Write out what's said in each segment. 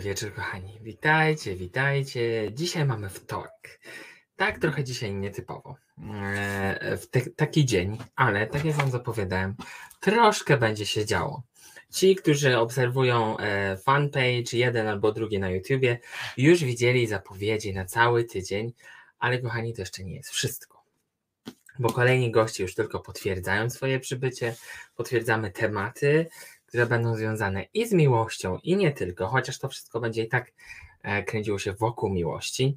Dobry wieczór, kochani. Witajcie, witajcie. Dzisiaj mamy wtorek. Tak, trochę dzisiaj nietypowo. E, w te, taki dzień, ale tak jak Wam zapowiadałem, troszkę będzie się działo. Ci, którzy obserwują e, fanpage, jeden albo drugi na YouTubie, już widzieli zapowiedzi na cały tydzień, ale kochani, to jeszcze nie jest wszystko. Bo kolejni goście już tylko potwierdzają swoje przybycie, potwierdzamy tematy, które będą związane i z miłością, i nie tylko, chociaż to wszystko będzie i tak e, kręciło się wokół miłości.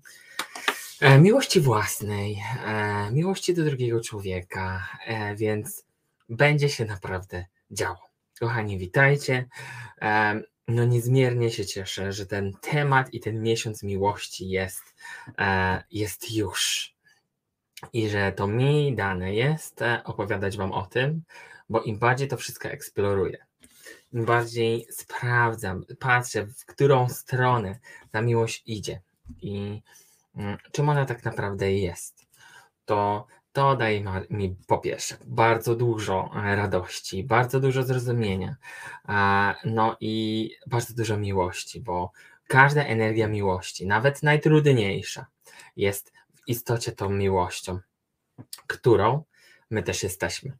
E, miłości własnej, e, miłości do drugiego człowieka, więc będzie się naprawdę działo. Kochani, witajcie. No niezmiernie się cieszę, że ten temat i ten miesiąc miłości jest, jest już. I że to mi dane jest opowiadać Wam o tym, bo im bardziej to wszystko eksploruję, bardziej sprawdzam, patrzę, w którą stronę ta miłość idzie i mm, czym ona tak naprawdę jest, to to daje mi po pierwsze bardzo dużo radości, bardzo dużo zrozumienia, no i bardzo dużo miłości, bo każda energia miłości, nawet najtrudniejsza, jest w istocie tą miłością, którą my też jesteśmy.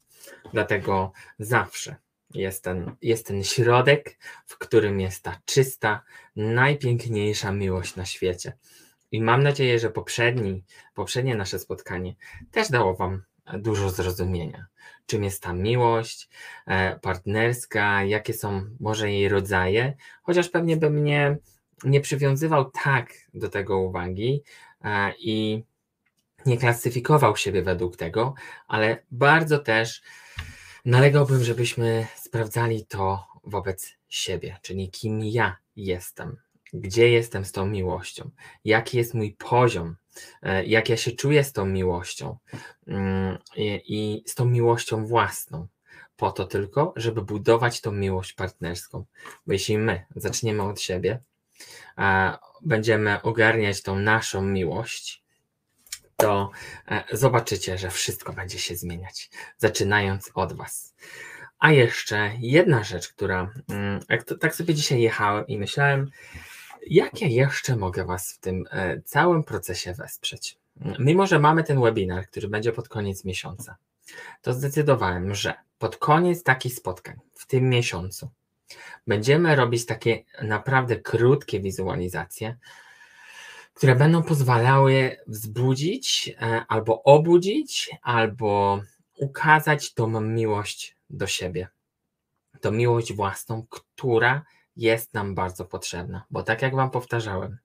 Dlatego zawsze jest ten, jest ten środek, w którym jest ta czysta, najpiękniejsza miłość na świecie. I mam nadzieję, że poprzedni, poprzednie nasze spotkanie też dało Wam dużo zrozumienia. Czym jest ta miłość e, partnerska, jakie są może jej rodzaje, chociaż pewnie bym nie, nie przywiązywał tak do tego uwagi e, i nie klasyfikował siebie według tego, ale bardzo też Nalegałbym, żebyśmy sprawdzali to wobec siebie, czyli kim ja jestem, gdzie jestem z tą miłością, jaki jest mój poziom, e, jak ja się czuję z tą miłością mm, i z tą miłością własną. Po to tylko, żeby budować tą miłość partnerską. Bo jeśli my zaczniemy od siebie, będziemy ogarniać tą naszą miłość, to e, zobaczycie, że wszystko będzie się zmieniać, zaczynając od Was. A jeszcze jedna rzecz, która, mm, jak to, tak sobie dzisiaj jechałem i myślałem, jak ja jeszcze mogę Was w tym e, całym procesie wesprzeć. Mimo, że mamy ten webinar, który będzie pod koniec miesiąca, to zdecydowałem, że pod koniec takich spotkań w tym miesiącu będziemy robić takie naprawdę krótkie wizualizacje, które będą pozwalały wzbudzić e, albo obudzić, albo ukazać tą miłość do siebie. Tą miłość własną, która jest nam bardzo potrzebna, bo tak jak Wam powtarzałem,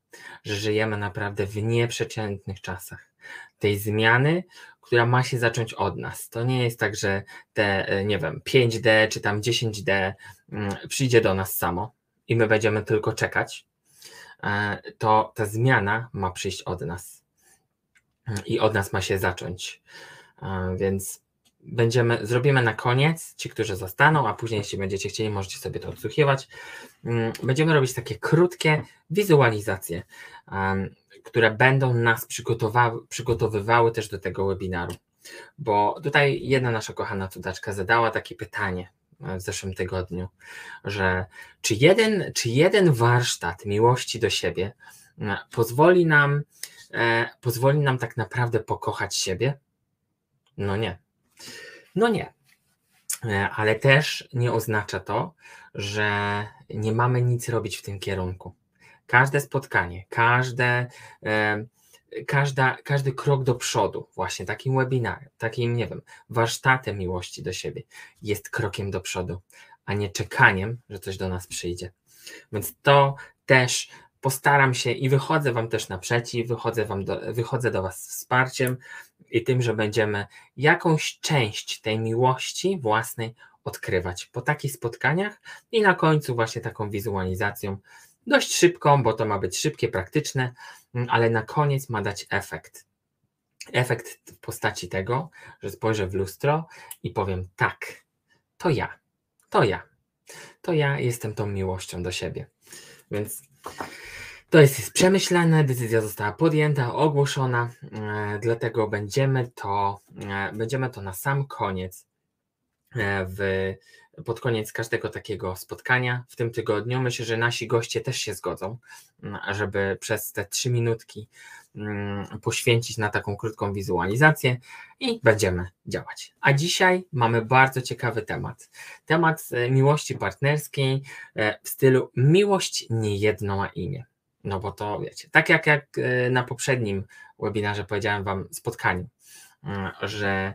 że żyjemy naprawdę w nieprzeciętnych czasach. Tej zmiany, która ma się zacząć od nas. To nie jest tak, że te, e, nie wiem, 5D czy tam 10D mm, przyjdzie do nas samo i my będziemy tylko czekać, to ta zmiana ma przyjść od nas i od nas ma się zacząć. E, więc będziemy, zrobimy na koniec, ci, którzy zostaną, a później, jeśli będziecie chcieli, możecie sobie to odsłuchiwać. Mm, będziemy robić takie krótkie wizualizacje, które będą nas przygotowywały też do tego webinaru. Bo tutaj jedna nasza kochana cudaczka zadała takie pytanie w zeszłym tygodniu, że czy jeden, czy jeden warsztat miłości do siebie e, pozwoli nam, e, pozwoli nam tak naprawdę pokochać siebie? No nie. No nie. E, ale też nie oznacza to, że nie mamy nic robić w tym kierunku. Każde spotkanie, każde. E, każda, każdy krok do przodu, właśnie takim webinarem, takim, nie wiem, warsztatem miłości do siebie, jest krokiem do przodu, a nie czekaniem, że coś do nas przyjdzie. Więc to też postaram się i wychodzę Wam też naprzeciw, wychodzę, wam do, wychodzę do Was z wsparciem i tym, że będziemy jakąś część tej miłości własnej odkrywać po takich spotkaniach i na końcu właśnie taką wizualizacją dość szybką, bo to ma być szybkie, praktyczne, ale na koniec ma dać efekt. Efekt w postaci tego, że spojrzę w lustro i powiem tak, to ja, to ja, to ja jestem tą miłością do siebie. Więc to jest, przemyślane, decyzja została podjęta, ogłoszona, e, dlatego będziemy to, e, będziemy to na sam koniec w, pod koniec każdego takiego spotkania w tym tygodniu. Myślę, że nasi goście też się zgodzą, żeby przez te trzy minutki mm, poświęcić na taką krótką wizualizację i będziemy działać. A dzisiaj mamy bardzo ciekawy temat. Temat e, miłości partnerskiej e, w stylu miłość nie jedno ma imię. No bo to wiecie, tak jak, jak e, na poprzednim webinarze powiedziałem Wam spotkaniu, mm, że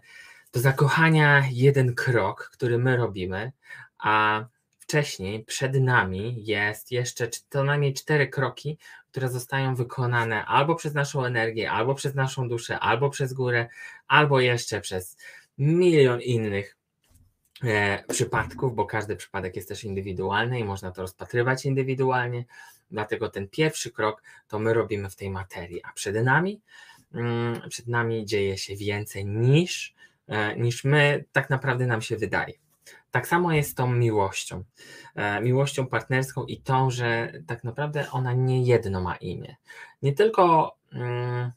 do zakochania jeden krok, który my robimy, a wcześniej przed nami jest jeszcze co najmniej cztery kroki, które zostają wykonane albo przez naszą energię, albo przez naszą duszę, albo przez górę, albo jeszcze przez milion innych e, przypadków, bo każdy przypadek jest też indywidualny i można to rozpatrywać indywidualnie. Dlatego ten pierwszy krok to my robimy w tej materii, a przed nami, mm, przed nami dzieje się więcej niż, niż my tak naprawdę nam się wydaje. Tak samo jest tą miłością. E, miłością partnerską i tą, że tak naprawdę ona nie jedno ma imię. Nie tylko, mm,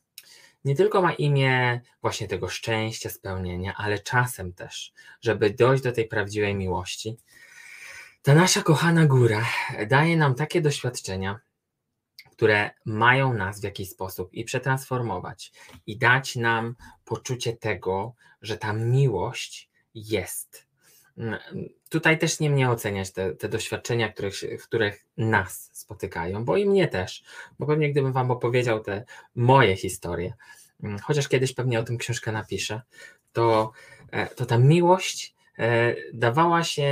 nie tylko ma imię właśnie tego szczęścia, spełnienia, ale czasem też, żeby dojść do tej prawdziwej miłości, ta nasza kochana góra daje nam takie doświadczenia, które mają nas w jakiś sposób i przetransformować, i dać nam poczucie tego, że ta miłość jest. Mm, tutaj też nie mnie oceniać te, te doświadczenia, których, w których nas spotykają, bo i mnie też, bo pewnie gdybym Wam opowiedział te moje historie, mm, chociaż kiedyś pewnie o tym książkę napiszę, to, e, to ta miłość E, dawała się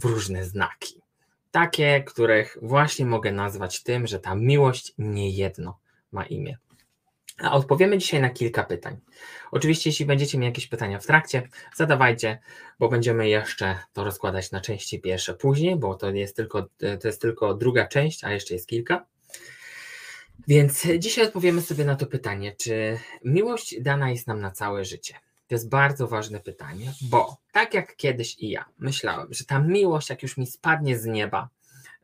w różne znaki. Takie, których właśnie mogę nazwać tym, że ta miłość nie jedno ma imię. A odpowiemy dzisiaj na kilka pytań. Oczywiście, jeśli będziecie mieli jakieś pytania w trakcie, zadawajcie, bo będziemy jeszcze to rozkładać na części pierwsze później, bo to jest tylko, to jest tylko druga część, a jeszcze jest kilka. Więc dzisiaj odpowiemy sobie na to pytanie, czy miłość dana jest nam na całe życie? Jest bardzo ważne pytanie, bo tak jak kiedyś i ja myślałem, że ta miłość, jak już mi spadnie z nieba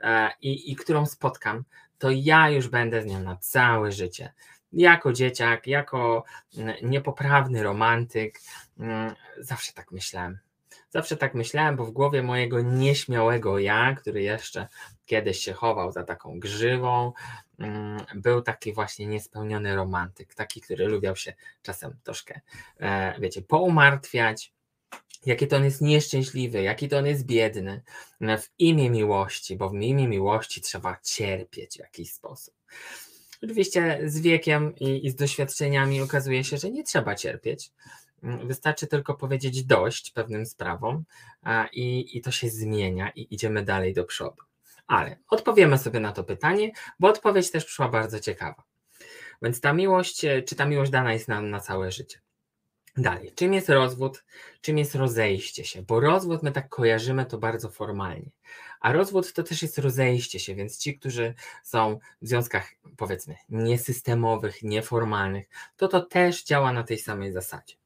e, i, i którą spotkam, to ja już będę z nią na całe życie. Jako dzieciak, jako mm, niepoprawny romantyk, mm, zawsze tak myślałem. Zawsze tak myślałem, bo w głowie mojego nieśmiałego ja, który jeszcze kiedyś się chował za taką grzywą, mm, był taki właśnie niespełniony romantyk, taki, który lubiał się czasem troszkę, e, wiecie, poumartwiać, jaki to on jest nieszczęśliwy, jaki to on jest biedny, no, w imię miłości, bo w imię miłości trzeba cierpieć w jakiś sposób. Oczywiście z wiekiem i, i z doświadczeniami okazuje się, że nie trzeba cierpieć, wystarczy tylko powiedzieć dość pewnym sprawom i, i to się zmienia i idziemy dalej do przodu. Ale odpowiemy sobie na to pytanie, bo odpowiedź też przyszła bardzo ciekawa. Więc ta miłość, e, czy ta miłość dana jest nam na całe życie? Dalej, czym jest rozwód, czym jest rozejście się? Bo rozwód my tak kojarzymy to bardzo formalnie, a rozwód to też jest rozejście się, więc ci, którzy są w związkach powiedzmy niesystemowych, nieformalnych, to to też działa na tej samej zasadzie.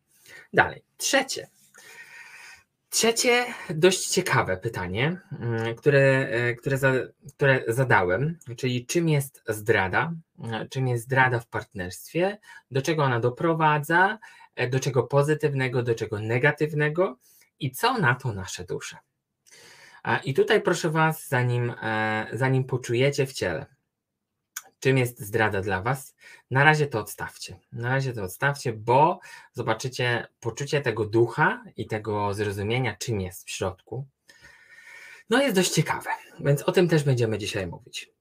Dalej, trzecie. Trzecie, dość ciekawe pytanie, mm, które, e, które, za, które zadałem, czyli czym jest zdrada, e, czym jest zdrada w partnerstwie, do czego ona doprowadza, e, do czego pozytywnego, do czego negatywnego? I co na to nasze dusze. I tutaj proszę Was, zanim, zanim poczujecie w ciele, czym jest zdrada dla Was, na razie to odstawcie. Na razie to odstawcie, bo zobaczycie poczucie tego ducha i tego zrozumienia, czym jest w środku. No jest dość ciekawe, więc o tym też będziemy dzisiaj mówić.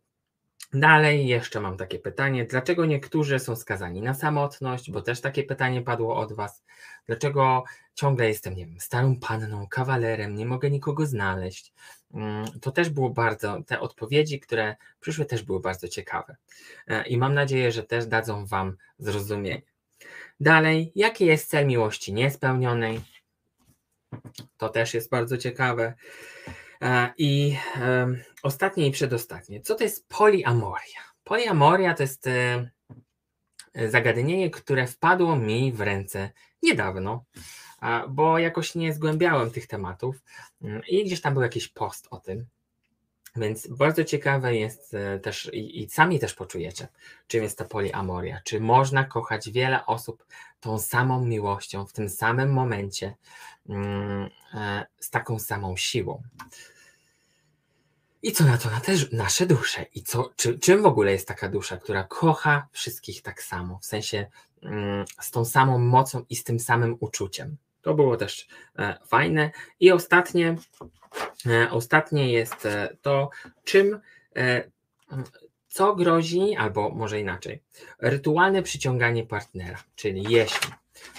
Dalej jeszcze mam takie pytanie, dlaczego niektórzy są skazani na samotność, bo też takie pytanie padło od Was. Dlaczego ciągle jestem, nie wiem, starą panną, kawalerem, nie mogę nikogo znaleźć? Mm, to też było bardzo, te odpowiedzi, które przyszły, też były bardzo ciekawe. E, I mam nadzieję, że też dadzą Wam zrozumienie. Dalej, jaki jest cel miłości niespełnionej? To też jest bardzo ciekawe. E, I ostatnie i przedostatnie. Co to jest poliamoria? Poliamoria to jest e, zagadnienie, które wpadło mi w ręce niedawno bo jakoś nie zgłębiałem tych tematów mm, i gdzieś tam był jakiś post o tym. Więc bardzo ciekawe jest e, też i, i, sami też poczujecie, czym jest ta poliamoria. Czy można kochać wiele osób tą samą miłością w tym samym momencie, mm, e, z taką samą siłą. I co na to na też nasze dusze? I co, czy, czym w ogóle jest taka dusza, która kocha wszystkich tak samo, w sensie mm, z tą samą mocą i z tym samym uczuciem? To było też e, fajne. I ostatnie, e, ostatnie jest e, to, czym, co grozi, albo może inaczej, rytualne przyciąganie partnera, czyli jeśli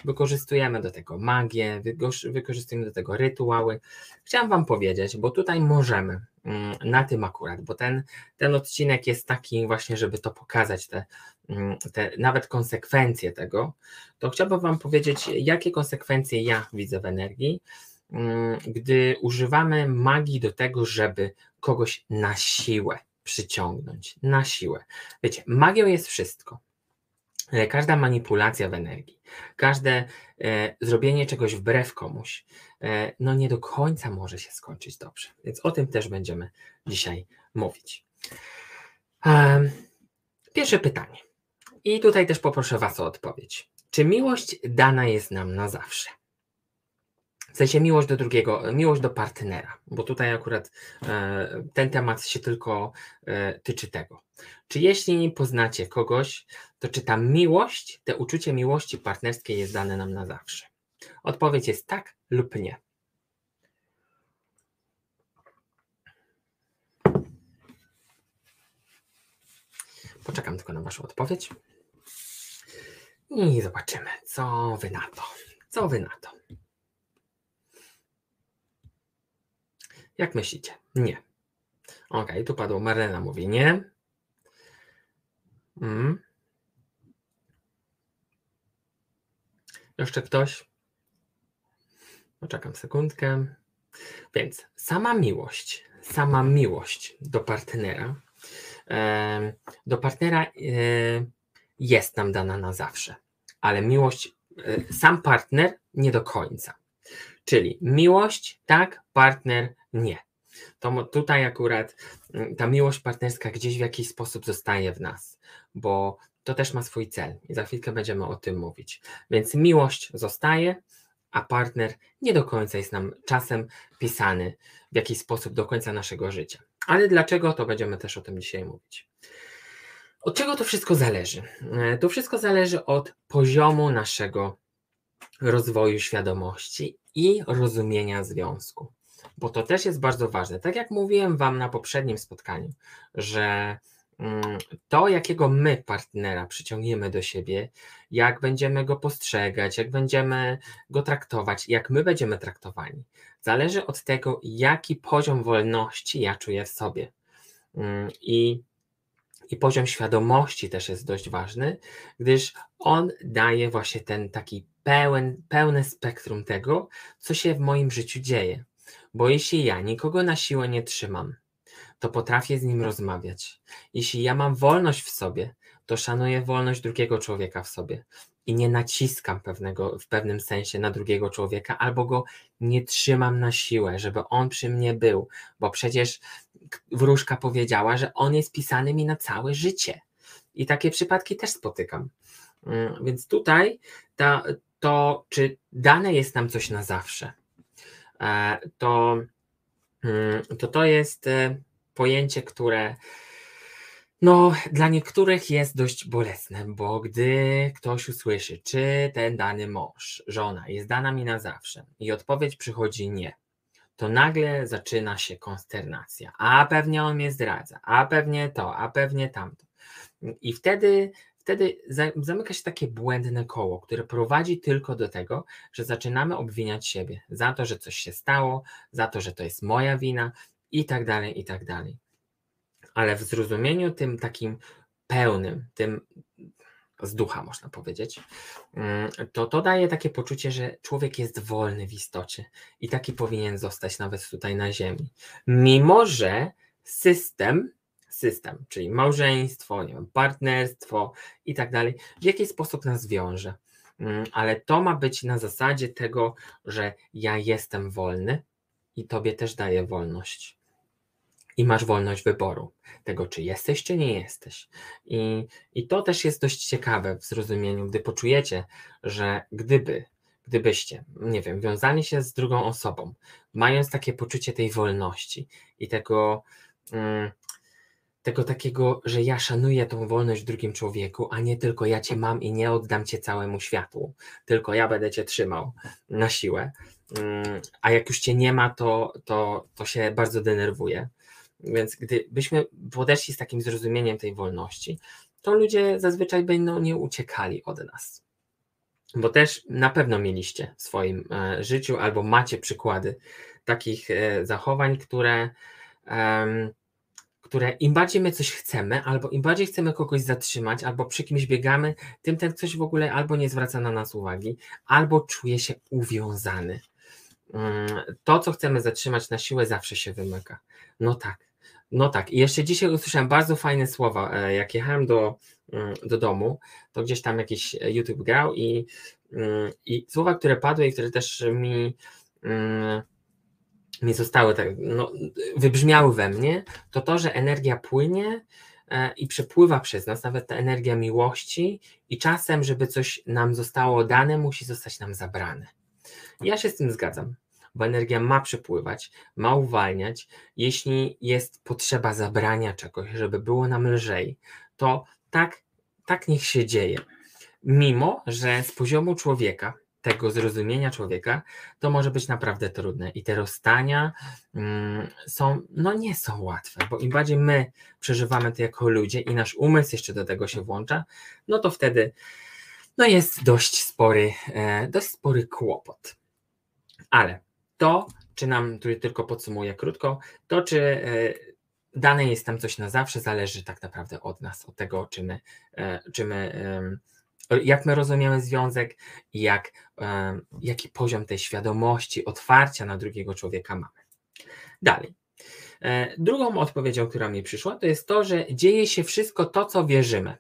wykorzystujemy do tego magię, wykorzystujemy do tego rytuały. Chciałam Wam powiedzieć, bo tutaj możemy mm, na tym akurat, bo ten, ten odcinek jest taki właśnie, żeby to pokazać, te, mm, te nawet konsekwencje tego, to chciałbym Wam powiedzieć, jakie konsekwencje ja widzę w energii, mm, gdy używamy magii do tego, żeby kogoś na siłę przyciągnąć, na siłę. Wiecie, magią jest wszystko. Każda manipulacja w energii, każde e, zrobienie czegoś wbrew komuś, e, no nie do końca może się skończyć dobrze. Więc o tym też będziemy dzisiaj mówić. E, pierwsze pytanie. I tutaj też poproszę Was o odpowiedź. Czy miłość dana jest nam na zawsze? W sensie miłość do drugiego, miłość do partnera, bo tutaj akurat e, ten temat się tylko e, tyczy tego. Czy jeśli poznacie kogoś, to czy ta miłość, te uczucie miłości partnerskiej jest dane nam na zawsze? Odpowiedź jest tak lub nie. Poczekam tylko na Waszą odpowiedź. I zobaczymy, co Wy na to. Co Wy na to? Jak myślicie? Nie. Ok, tu padło. Marlena mówi nie. Mm. Jeszcze ktoś? Poczekam sekundkę. Więc sama miłość, sama miłość do partnera, do partnera jest nam dana na zawsze, ale miłość, e, sam partner nie do końca. Czyli miłość, tak, partner, nie. To tutaj akurat mm, ta miłość partnerska gdzieś w jakiś sposób zostaje w nas, bo to też ma swój cel i za chwilkę będziemy o tym mówić. Więc miłość zostaje, a partner nie do końca jest nam czasem pisany w jakiś sposób do końca naszego życia. Ale dlaczego, to będziemy też o tym dzisiaj mówić. Od czego to wszystko zależy? E, to wszystko zależy od poziomu naszego rozwoju świadomości i rozumienia związku, bo to też jest bardzo ważne. Tak jak mówiłem Wam na poprzednim spotkaniu, że mm, to, jakiego my partnera przyciągniemy do siebie, jak będziemy go postrzegać, jak będziemy go traktować, jak my będziemy traktowani, zależy od tego, jaki poziom wolności ja czuję w sobie. Mm, I i poziom świadomości też jest dość ważny, gdyż on daje właśnie ten taki pełen, pełne spektrum tego, co się w moim życiu dzieje. Bo jeśli ja nikogo na siłę nie trzymam, to potrafię z nim rozmawiać. Jeśli ja mam wolność w sobie, to szanuję wolność drugiego człowieka w sobie i nie naciskam pewnego, w pewnym sensie na drugiego człowieka, albo go nie trzymam na siłę, żeby on przy mnie był, bo przecież wróżka powiedziała, że on jest pisany mi na całe życie. I takie przypadki też spotykam. Mm, więc tutaj ta, to, czy dane jest nam coś na zawsze, e, to mm, to, to jest e, pojęcie, które no, dla niektórych jest dość bolesne, bo gdy ktoś usłyszy, czy ten dany mąż, żona jest dana mi na zawsze i odpowiedź przychodzi nie, to nagle zaczyna się konsternacja. A pewnie on mnie zdradza, a pewnie to, a pewnie tamto. I wtedy, wtedy zamyka się takie błędne koło, które prowadzi tylko do tego, że zaczynamy obwiniać siebie za to, że coś się stało, za to, że to jest moja wina i tak dalej, i tak dalej. Ale w zrozumieniu tym takim pełnym, tym z ducha, można powiedzieć, mm, to to daje takie poczucie, że człowiek jest wolny w istocie i taki powinien zostać nawet tutaj na Ziemi. Mimo, że system, system, czyli małżeństwo, nie wiem, partnerstwo i tak dalej, w jakiś sposób nas wiąże. Mm, ale to ma być na zasadzie tego, że ja jestem wolny i tobie też daję wolność. I masz wolność wyboru tego, czy jesteś, czy nie jesteś. I, I to też jest dość ciekawe w zrozumieniu, gdy poczujecie, że gdyby, gdybyście, nie wiem, wiązali się z drugą osobą, mając takie poczucie tej wolności i tego, mm, tego takiego, że ja szanuję tą wolność w drugim człowieku, a nie tylko ja cię mam i nie oddam cię całemu światu, tylko ja będę cię trzymał na siłę. Mm, a jak już cię nie ma, to, to, to się bardzo denerwuje. Więc gdybyśmy podeszli z takim zrozumieniem tej wolności, to ludzie zazwyczaj będą nie uciekali od nas. Bo też na pewno mieliście w swoim e, życiu albo macie przykłady takich e, zachowań, które, które im bardziej my coś chcemy, albo im bardziej chcemy kogoś zatrzymać, albo przy kimś biegamy, tym ten ktoś w ogóle albo nie zwraca na nas uwagi, albo czuje się uwiązany. Mm, to, co chcemy zatrzymać na siłę, zawsze się wymyka. No tak, no tak. I jeszcze dzisiaj usłyszałem bardzo fajne słowa. E, jak jechałem do, mm, do domu, to gdzieś tam jakiś YouTube grał i, mm, i słowa, które padły i które też mi, mi zostały, tak, no, wybrzmiały we mnie, to to, że energia płynie e, i przepływa przez nas, nawet ta energia miłości, i czasem, żeby coś nam zostało dane, musi zostać nam zabrane. Ja się z tym zgadzam bo energia ma przepływać, ma uwalniać. Jeśli jest potrzeba zabrania czegoś, żeby było nam lżej, to tak, tak niech się dzieje. Mimo, że z poziomu człowieka, tego zrozumienia człowieka, to może być naprawdę trudne. I te rozstania mm, są, no nie są łatwe, bo im bardziej my przeżywamy to jako ludzie i nasz umysł jeszcze do tego się włącza, no to wtedy no jest dość spory, e, dość spory kłopot. Ale to, czy nam, tu tylko podsumuję krótko, to czy e, dane jest tam coś na zawsze, zależy tak naprawdę od nas, od tego, czy my, e, czy my jak my rozumiemy związek i jak, jaki poziom tej świadomości, otwarcia na drugiego człowieka mamy. Dalej. E, drugą odpowiedzią, która mi przyszła, to jest to, że dzieje się wszystko to, co wierzymy.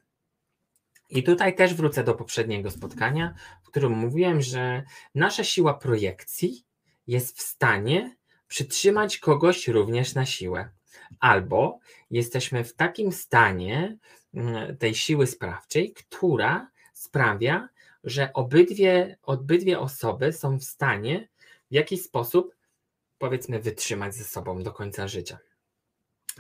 I tutaj też wrócę do poprzedniego spotkania, w którym mówiłem, że nasza siła projekcji jest w stanie przytrzymać kogoś również na siłę. Albo jesteśmy w takim stanie mm, tej siły sprawczej, która sprawia, że obydwie, obydwie osoby są w stanie w jakiś sposób, powiedzmy, wytrzymać ze sobą do końca życia.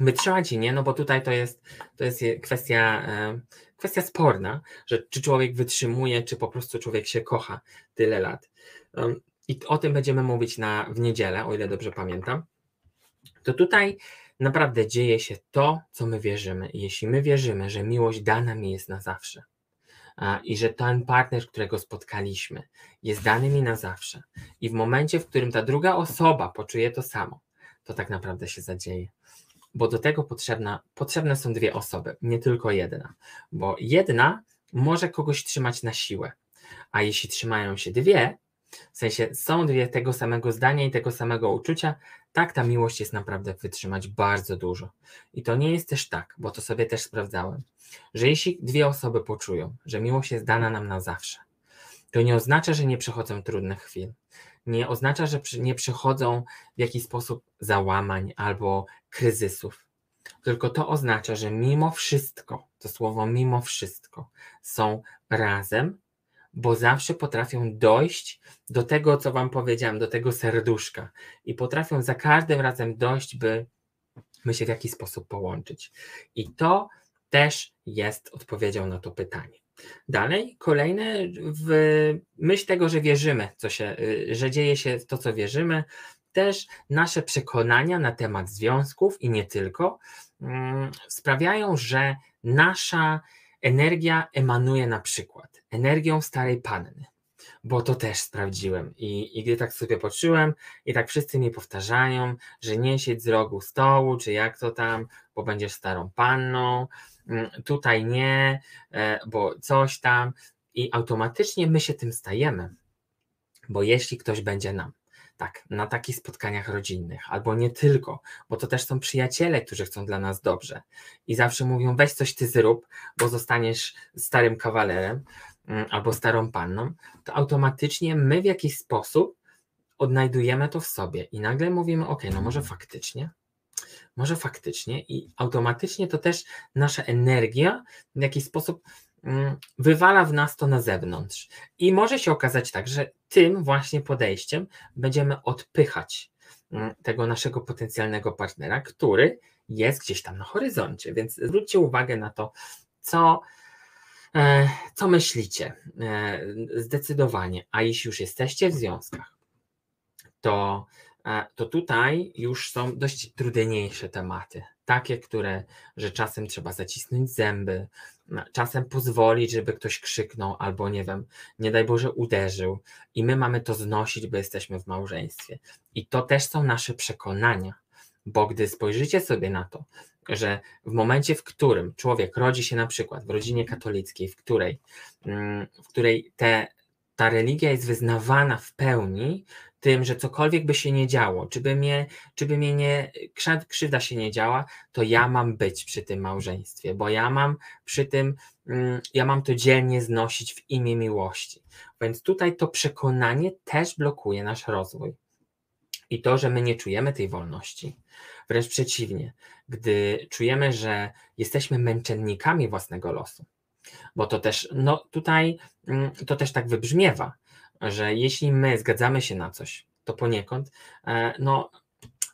Wytrzymać i nie, no bo tutaj to jest, to jest kwestia, e, kwestia sporna, że czy człowiek wytrzymuje, czy po prostu człowiek się kocha tyle lat. I o tym będziemy mówić na, w niedzielę, o ile dobrze pamiętam. To tutaj naprawdę dzieje się to, co my wierzymy. Jeśli my wierzymy, że miłość dana mi jest na zawsze a, i że ten partner, którego spotkaliśmy, jest dany mi na zawsze, i w momencie, w którym ta druga osoba poczuje to samo, to tak naprawdę się zadzieje. Bo do tego potrzebna, potrzebne są dwie osoby, nie tylko jedna. Bo jedna może kogoś trzymać na siłę, a jeśli trzymają się dwie, w sensie są dwie tego samego zdania i tego samego uczucia, tak ta miłość jest naprawdę wytrzymać bardzo dużo. I to nie jest też tak, bo to sobie też sprawdzałem, że jeśli dwie osoby poczują, że miłość jest dana nam na zawsze, to nie oznacza, że nie przechodzą trudnych chwil. Nie oznacza, że nie przechodzą w jakiś sposób załamań albo kryzysów. Tylko to oznacza, że mimo wszystko, to słowo mimo wszystko, są razem bo zawsze potrafią dojść do tego, co Wam powiedziałem, do tego serduszka i potrafią za każdym razem dojść, by my się w jakiś sposób połączyć. I to też jest odpowiedzią na to pytanie. Dalej, kolejne, w myśl tego, że wierzymy, co się, y, że dzieje się to, co wierzymy, też nasze przekonania na temat związków i nie tylko mm, sprawiają, że nasza energia emanuje na przykład energią starej panny, bo to też sprawdziłem i, i gdy tak sobie poczułem i tak wszyscy mi powtarzają, że nie siedź z rogu stołu, czy jak to tam, bo będziesz starą panną, mm, tutaj nie, e, bo coś tam. I automatycznie my się tym stajemy, bo jeśli ktoś będzie nam tak, na takich spotkaniach rodzinnych, albo nie tylko, bo to też są przyjaciele, którzy chcą dla nas dobrze. I zawsze mówią: weź coś ty zrób, bo zostaniesz starym kawalerem mm, albo starą panną, to automatycznie my w jakiś sposób odnajdujemy to w sobie. I nagle mówimy: OK, no może faktycznie, może faktycznie. I automatycznie to też nasza energia w jakiś sposób mm, wywala w nas to na zewnątrz. I może się okazać tak, że tym właśnie podejściem będziemy odpychać mm, tego naszego potencjalnego partnera, który jest gdzieś tam na horyzoncie. Więc zwróćcie uwagę na to, co, e, co myślicie. E, zdecydowanie. A jeśli już jesteście w związkach, to to tutaj już są dość trudniejsze tematy. Takie, które, że czasem trzeba zacisnąć zęby, czasem pozwolić, żeby ktoś krzyknął, albo nie wiem, nie daj Boże, uderzył, i my mamy to znosić, bo jesteśmy w małżeństwie. I to też są nasze przekonania, bo gdy spojrzycie sobie na to, że w momencie, w którym człowiek rodzi się na przykład w rodzinie katolickiej, w której, mm, w której te, ta religia jest wyznawana w pełni, tym, że cokolwiek by się nie działo, czy by mnie, czy by mnie nie, krzywda się nie działa, to ja mam być przy tym małżeństwie, bo ja mam przy tym, mm, ja mam to dzielnie znosić w imię miłości. Więc tutaj to przekonanie też blokuje nasz rozwój. I to, że my nie czujemy tej wolności. Wręcz przeciwnie, gdy czujemy, że jesteśmy męczennikami własnego losu, bo to też, no tutaj mm, to też tak wybrzmiewa, że jeśli my zgadzamy się na coś, to poniekąd, e, no,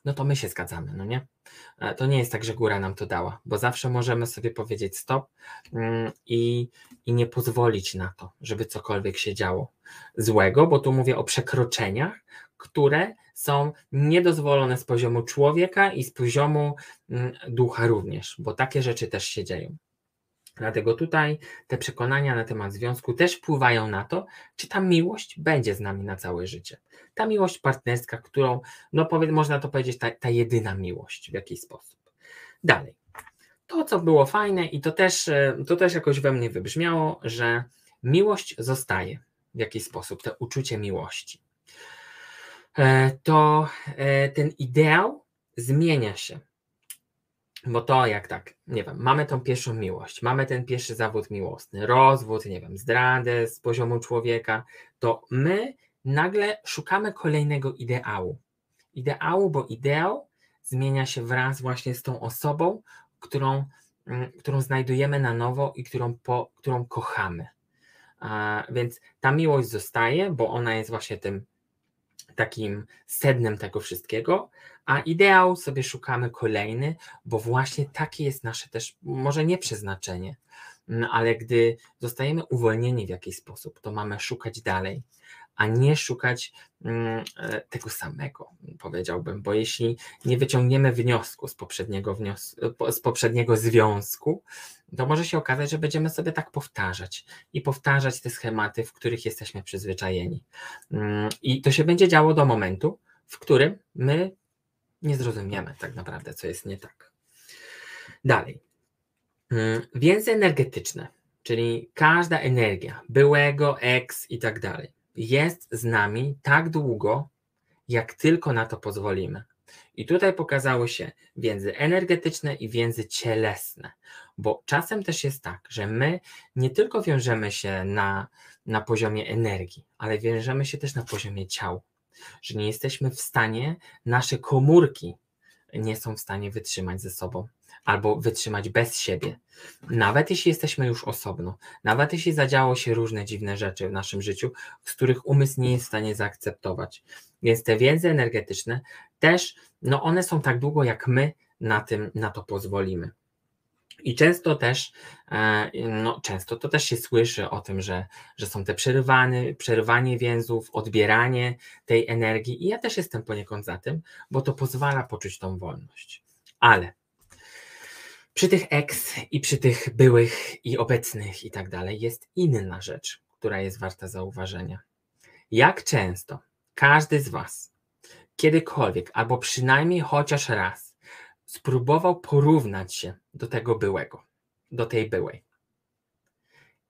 no to my się zgadzamy, no nie? E, to nie jest tak, że góra nam to dała, bo zawsze możemy sobie powiedzieć stop mm, i, i nie pozwolić na to, żeby cokolwiek się działo złego, bo tu mówię o przekroczeniach, które są niedozwolone z poziomu człowieka i z poziomu mm, ducha również, bo takie rzeczy też się dzieją. Dlatego tutaj te przekonania na temat związku też wpływają na to, czy ta miłość będzie z nami na całe życie. Ta miłość partnerska, którą, no powie, można to powiedzieć, ta, ta jedyna miłość w jakiś sposób. Dalej. To, co było fajne i to też, e, to też jakoś we mnie wybrzmiało, że miłość zostaje w jakiś sposób, to uczucie miłości. E, to e, ten ideał zmienia się bo to jak tak, nie wiem, mamy tą pierwszą miłość, mamy ten pierwszy zawód miłosny, rozwód, nie wiem, zdradę z poziomu człowieka, to my nagle szukamy kolejnego ideału. Ideału, bo ideał zmienia się wraz właśnie z tą osobą, którą, mm, którą znajdujemy na nowo i którą, po, którą kochamy. A, więc ta miłość zostaje, bo ona jest właśnie tym takim sednem tego wszystkiego, a ideał sobie szukamy kolejny, bo właśnie takie jest nasze też, może nie przeznaczenie, mm, ale gdy zostajemy uwolnieni w jakiś sposób, to mamy szukać dalej, a nie szukać mm, e, tego samego, powiedziałbym, bo jeśli nie wyciągniemy wniosku z poprzedniego, wniosku, z poprzedniego związku, to może się okazać, że będziemy sobie tak powtarzać i powtarzać te schematy, w których jesteśmy przyzwyczajeni. Mm, I to się będzie działo do momentu, w którym my nie zrozumiemy tak naprawdę, co jest nie tak. Dalej. Mm, więzy energetyczne, czyli każda energia, byłego, ex i tak dalej, jest z nami tak długo, jak tylko na to pozwolimy. I tutaj pokazały się więzy energetyczne i więzy cielesne, bo czasem też jest tak, że my nie tylko wiążemy się na, na poziomie energii, ale wiążemy się też na poziomie ciał, że nie jesteśmy w stanie, nasze komórki nie są w stanie wytrzymać ze sobą albo wytrzymać bez siebie. Nawet jeśli jesteśmy już osobno, nawet jeśli zadziało się różne dziwne rzeczy w naszym życiu, z których umysł nie jest w stanie zaakceptować. Więc te więzy energetyczne też, no one są tak długo, jak my na tym, na to pozwolimy. I często też, e, no często to też się słyszy o tym, że, że są te przerywane, przerywanie więzów, odbieranie tej energii i ja też jestem poniekąd za tym, bo to pozwala poczuć tą wolność. Ale przy tych ex i przy tych byłych i obecnych i tak dalej jest inna rzecz, która jest warta zauważenia. Jak często każdy z Was kiedykolwiek, albo przynajmniej chociaż raz, spróbował porównać się do tego byłego, do tej byłej.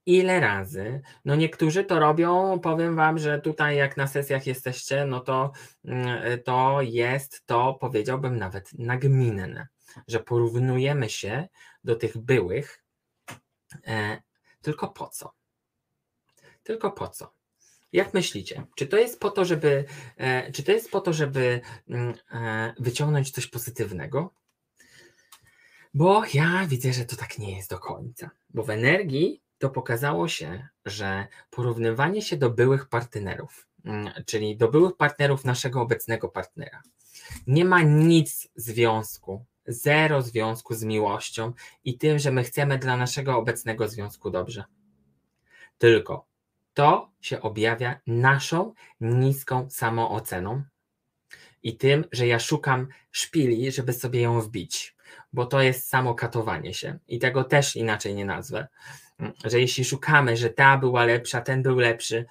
Ile razy? No niektórzy to robią, powiem wam, że tutaj jak na sesjach jesteście, no to mm, to jest to, powiedziałbym nawet nagminne, że porównujemy się do tych byłych, e, tylko po co? Tylko po co? Jak myślicie? Czy to jest po to, żeby, e, czy to jest po to, żeby mm, e, wyciągnąć coś pozytywnego? Bo ja widzę, że to tak nie jest do końca. Bo w energii to pokazało się, że porównywanie się do byłych partnerów, mm, czyli do byłych partnerów naszego obecnego partnera, nie ma nic związku, zero związku z miłością i tym, że my chcemy dla naszego obecnego związku dobrze. Tylko to się objawia naszą niską samooceną i tym, że ja szukam szpili, żeby sobie ją wbić, bo to jest samo katowanie się i tego też inaczej nie nazwę. Że jeśli szukamy, że ta była lepsza, ten był lepszy,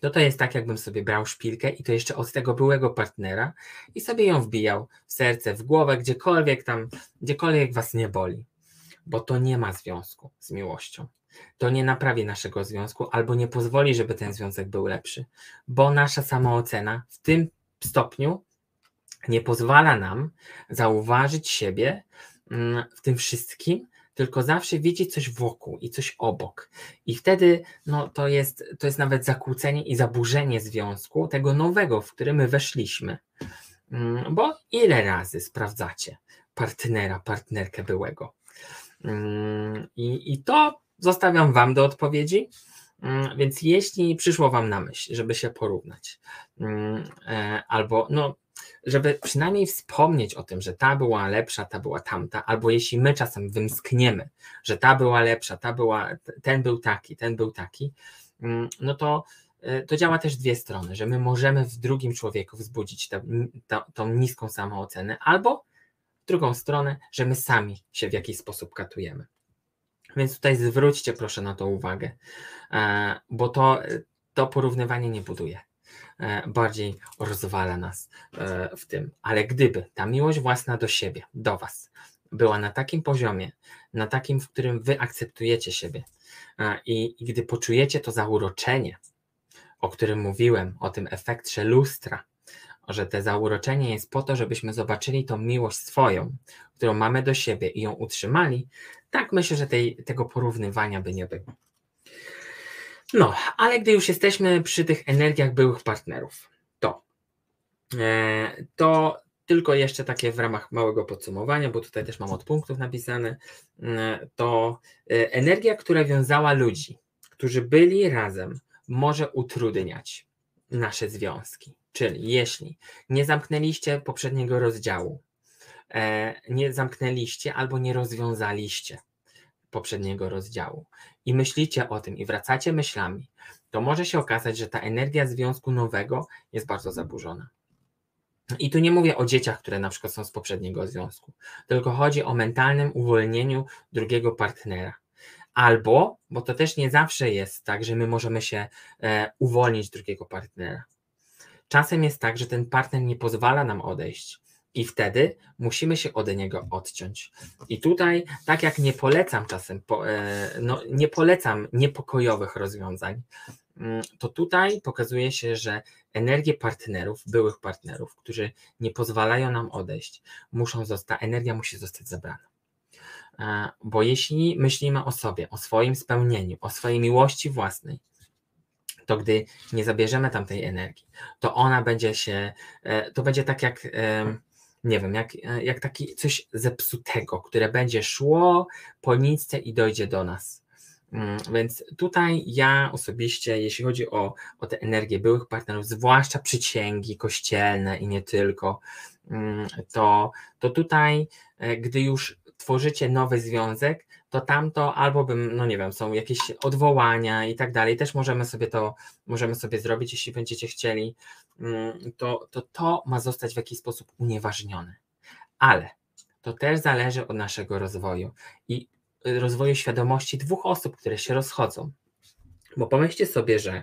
to to jest tak, jakbym sobie brał szpilkę i to jeszcze od tego byłego partnera i sobie ją wbijał w serce, w głowę, gdziekolwiek tam, gdziekolwiek was nie boli, bo to nie ma związku z miłością. To nie naprawi naszego związku albo nie pozwoli, żeby ten związek był lepszy, bo nasza samoocena w tym stopniu nie pozwala nam zauważyć siebie mm, w tym wszystkim, tylko zawsze widzi coś wokół i coś obok. I wtedy no, to, jest, to jest nawet zakłócenie i zaburzenie związku, tego nowego, w który my weszliśmy. Mm, bo ile razy sprawdzacie partnera, partnerkę byłego? Mm, I, i to zostawiam Wam do odpowiedzi. Więc jeśli przyszło Wam na myśl, żeby się porównać, e, albo no, żeby przynajmniej wspomnieć o tym, że ta była lepsza, ta była tamta, albo jeśli my czasem wymskniemy, że ta była lepsza, ta była, ten był taki, ten był taki, mm, no to e, to działa też dwie strony, że my możemy w drugim człowieku wzbudzić tę, tą niską samoocenę, albo w drugą stronę, że my sami się w jakiś sposób katujemy. Więc tutaj zwróćcie proszę na to uwagę, e, bo to, to porównywanie nie buduje. E, bardziej rozwala nas e, w tym. Ale gdyby ta miłość własna do siebie, do Was, była na takim poziomie, na takim, w którym Wy akceptujecie siebie i, i gdy poczujecie to zauroczenie, o którym mówiłem, o tym efekcie lustra, że te zauroczenie jest po to, żebyśmy zobaczyli tą miłość swoją, którą mamy do siebie i ją utrzymali, tak myślę, że tej, tego porównywania by nie było. No, ale gdy już jesteśmy przy tych energiach byłych partnerów, to, e, to tylko jeszcze takie w ramach małego podsumowania, bo tutaj też mam od punktów napisane, e, to e, energia, która wiązała ludzi, którzy byli razem, może utrudniać nasze związki. Czyli jeśli nie zamknęliście poprzedniego rozdziału, nie zamknęliście albo nie rozwiązaliście poprzedniego rozdziału i myślicie o tym i wracacie myślami, to może się okazać, że ta energia związku nowego jest bardzo zaburzona. I tu nie mówię o dzieciach, które na przykład są z poprzedniego związku, tylko chodzi o mentalnym uwolnieniu drugiego partnera. Albo, bo to też nie zawsze jest tak, że my możemy się e, uwolnić drugiego partnera. Czasem jest tak, że ten partner nie pozwala nam odejść, i wtedy musimy się od niego odciąć. I tutaj, tak jak nie polecam czasem, e, no, nie polecam niepokojowych rozwiązań, mm, to tutaj pokazuje się, że energie partnerów, byłych partnerów, którzy nie pozwalają nam odejść, muszą zostać, energia musi zostać zabrana. E, bo jeśli myślimy o sobie, o swoim spełnieniu, o swojej miłości własnej, to gdy nie zabierzemy tamtej energii, to ona będzie się, e, to będzie tak jak nie wiem, jak, jak taki coś zepsutego, które będzie szło po nicce i dojdzie do nas. Mm, więc tutaj ja osobiście, jeśli chodzi o, o te energię byłych partnerów, zwłaszcza przycięgi kościelne i nie tylko, mm, to, to tutaj, e, gdy już tworzycie nowy związek, to tamto albo bym, no nie wiem, są jakieś odwołania i tak dalej, też możemy sobie to, możemy sobie zrobić, jeśli będziecie chcieli, to, to to ma zostać w jakiś sposób unieważnione. Ale to też zależy od naszego rozwoju i rozwoju świadomości dwóch osób, które się rozchodzą. Bo pomyślcie sobie, że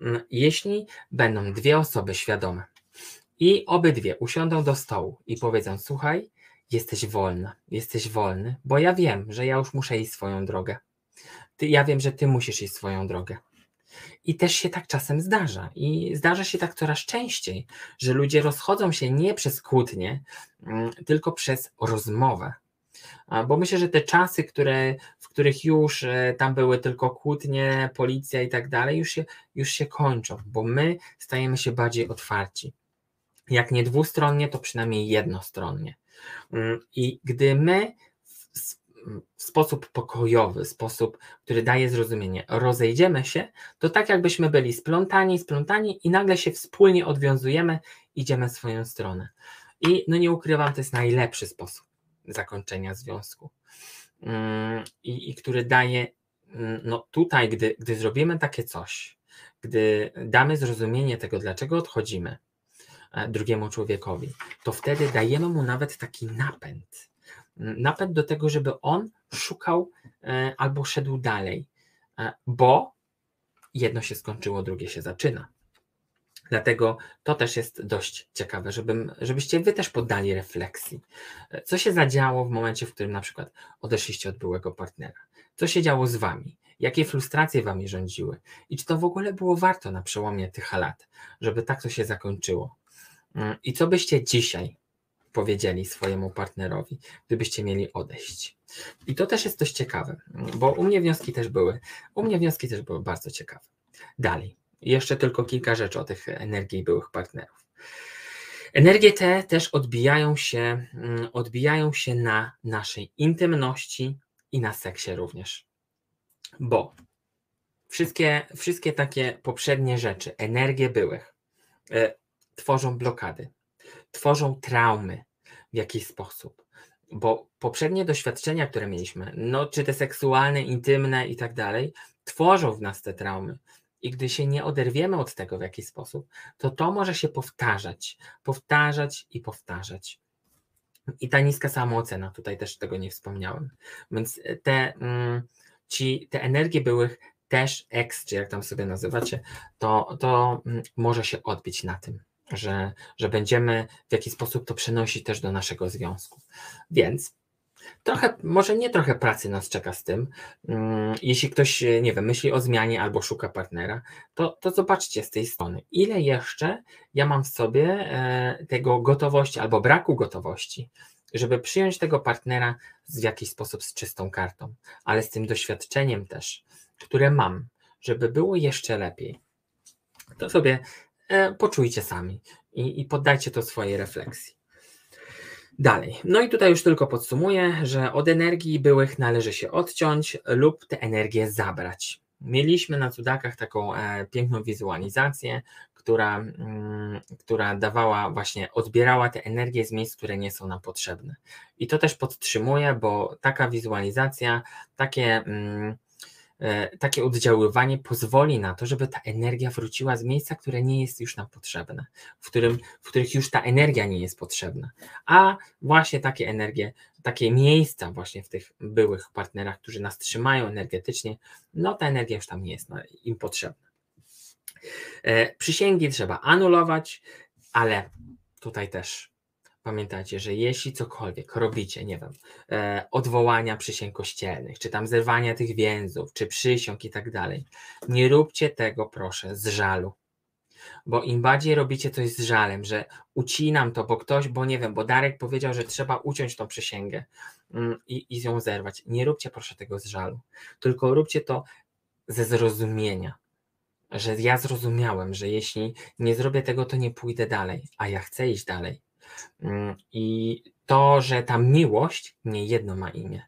mm, jeśli będą dwie osoby świadome i obydwie usiądą do stołu i powiedzą: Słuchaj, jesteś wolna, jesteś wolny, bo ja wiem, że ja już muszę iść swoją drogę. Ty, ja wiem, że ty musisz iść swoją drogę. I też się tak czasem zdarza. I zdarza się tak coraz częściej, że ludzie rozchodzą się nie przez kłótnie, mm, tylko przez rozmowę. Bo myślę, że te czasy, które, w których już e, tam były tylko kłótnie, policja i tak dalej, już się, już się kończą, bo my stajemy się bardziej otwarci. Jak nie dwustronnie, to przynajmniej jednostronnie. Mm, I gdy my w sposób pokojowy, sposób, który daje zrozumienie, rozejdziemy się, to tak jakbyśmy byli splątani, splątani i nagle się wspólnie odwiązujemy, idziemy w swoją stronę. I no nie ukrywam, to jest najlepszy sposób zakończenia związku. Mm, I, i który daje, mm, no tutaj, gdy, gdy zrobimy takie coś, gdy damy zrozumienie tego, dlaczego odchodzimy e, drugiemu człowiekowi, to wtedy dajemy mu nawet taki napęd napęd do tego, żeby on szukał e, albo szedł dalej, e, bo jedno się skończyło, drugie się zaczyna. Dlatego to też jest dość ciekawe, żebym, żebyście wy też poddali refleksji. E, co się zadziało w momencie, w którym na przykład odeszliście od byłego partnera? Co się działo z wami? Jakie frustracje wami rządziły? I czy to w ogóle było warto na przełomie tych lat, żeby tak to się zakończyło? Mm, I co byście dzisiaj powiedzieli swojemu partnerowi, gdybyście mieli odejść. I to też jest dość ciekawe, bo u mnie wnioski też były, u mnie wnioski też były bardzo ciekawe. Dalej, jeszcze tylko kilka rzeczy o tych energii byłych partnerów. Energie te też odbijają się, mm, odbijają się na naszej intymności i na seksie również. Bo wszystkie, wszystkie takie poprzednie rzeczy, energie byłych, y, tworzą blokady, tworzą traumy w jakiś sposób. Bo poprzednie doświadczenia, które mieliśmy, no czy te seksualne, intymne i tak dalej, tworzą w nas te traumy. I gdy się nie oderwiemy od tego w jakiś sposób, to to może się powtarzać, powtarzać i powtarzać. I ta niska samoocena, tutaj też tego nie wspomniałem. Więc te, mm, ci, te energie byłych też X, czy jak tam sobie nazywacie, to, to mm, może się odbić na tym że, że będziemy w jakiś sposób to przenosić też do naszego związku. Więc trochę, może nie trochę pracy nas czeka z tym. Mm, jeśli ktoś, nie wiem, myśli o zmianie albo szuka partnera, to, to zobaczcie z tej strony, ile jeszcze ja mam w sobie e, tego gotowości albo braku gotowości, żeby przyjąć tego partnera w jakiś sposób z czystą kartą, ale z tym doświadczeniem też, które mam, żeby było jeszcze lepiej. To sobie E, poczujcie sami i, i poddajcie to swojej refleksji. Dalej. No i tutaj już tylko podsumuję, że od energii byłych należy się odciąć lub tę energię zabrać. Mieliśmy na cudakach taką e, piękną wizualizację, która, mm, która dawała właśnie, odbierała tę energię z miejsc, które nie są nam potrzebne. I to też podtrzymuję, bo taka wizualizacja, takie. Mm, E, takie oddziaływanie pozwoli na to, żeby ta energia wróciła z miejsca, które nie jest już nam potrzebne, w, którym, w których już ta energia nie jest potrzebna. A właśnie takie energie, takie miejsca właśnie w tych byłych partnerach, którzy nas trzymają energetycznie, no ta energia już tam nie jest im potrzebna. E, przysięgi trzeba anulować, ale tutaj też Pamiętajcie, że jeśli cokolwiek robicie, nie wiem, e, odwołania przysięg kościelnych, czy tam zerwania tych więzów, czy przysiąg i tak dalej, nie róbcie tego proszę z żalu. Bo im bardziej robicie coś z żalem, że ucinam to, bo ktoś, bo nie wiem, bo Darek powiedział, że trzeba uciąć tą przysięgę mm, i, i ją zerwać. Nie róbcie proszę tego z żalu, tylko róbcie to ze zrozumienia, że ja zrozumiałem, że jeśli nie zrobię tego, to nie pójdę dalej, a ja chcę iść dalej I to, że ta miłość nie jedno ma imię.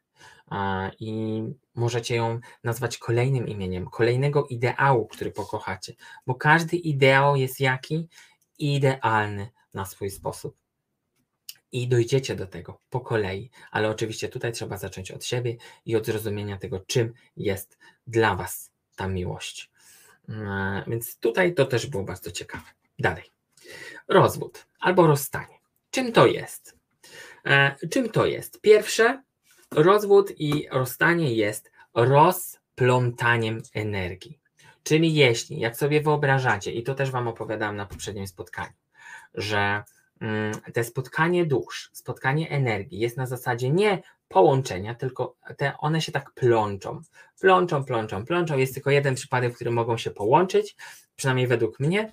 I możecie ją nazwać kolejnym imieniem, kolejnego ideału, który pokochacie, bo każdy ideał jest jaki? Idealny na swój sposób. I dojdziecie do tego po kolei, ale oczywiście tutaj trzeba zacząć od siebie i od zrozumienia tego, czym jest dla Was ta miłość. Mm, więc tutaj to też było bardzo ciekawe. Dalej. Rozwód albo rozstanie. Czym to jest? E, czym to jest? Pierwsze, rozwód i rozstanie jest rozplątaniem energii. Czyli jeśli, jak sobie wyobrażacie, i to też Wam opowiadałem na poprzednim spotkaniu, że mm, te spotkanie dusz, spotkanie energii jest na zasadzie nie połączenia, tylko te, one się tak plączą. Plączą, plączą, plączą. Jest tylko jeden przypadek, w którym mogą się połączyć, przynajmniej według mnie,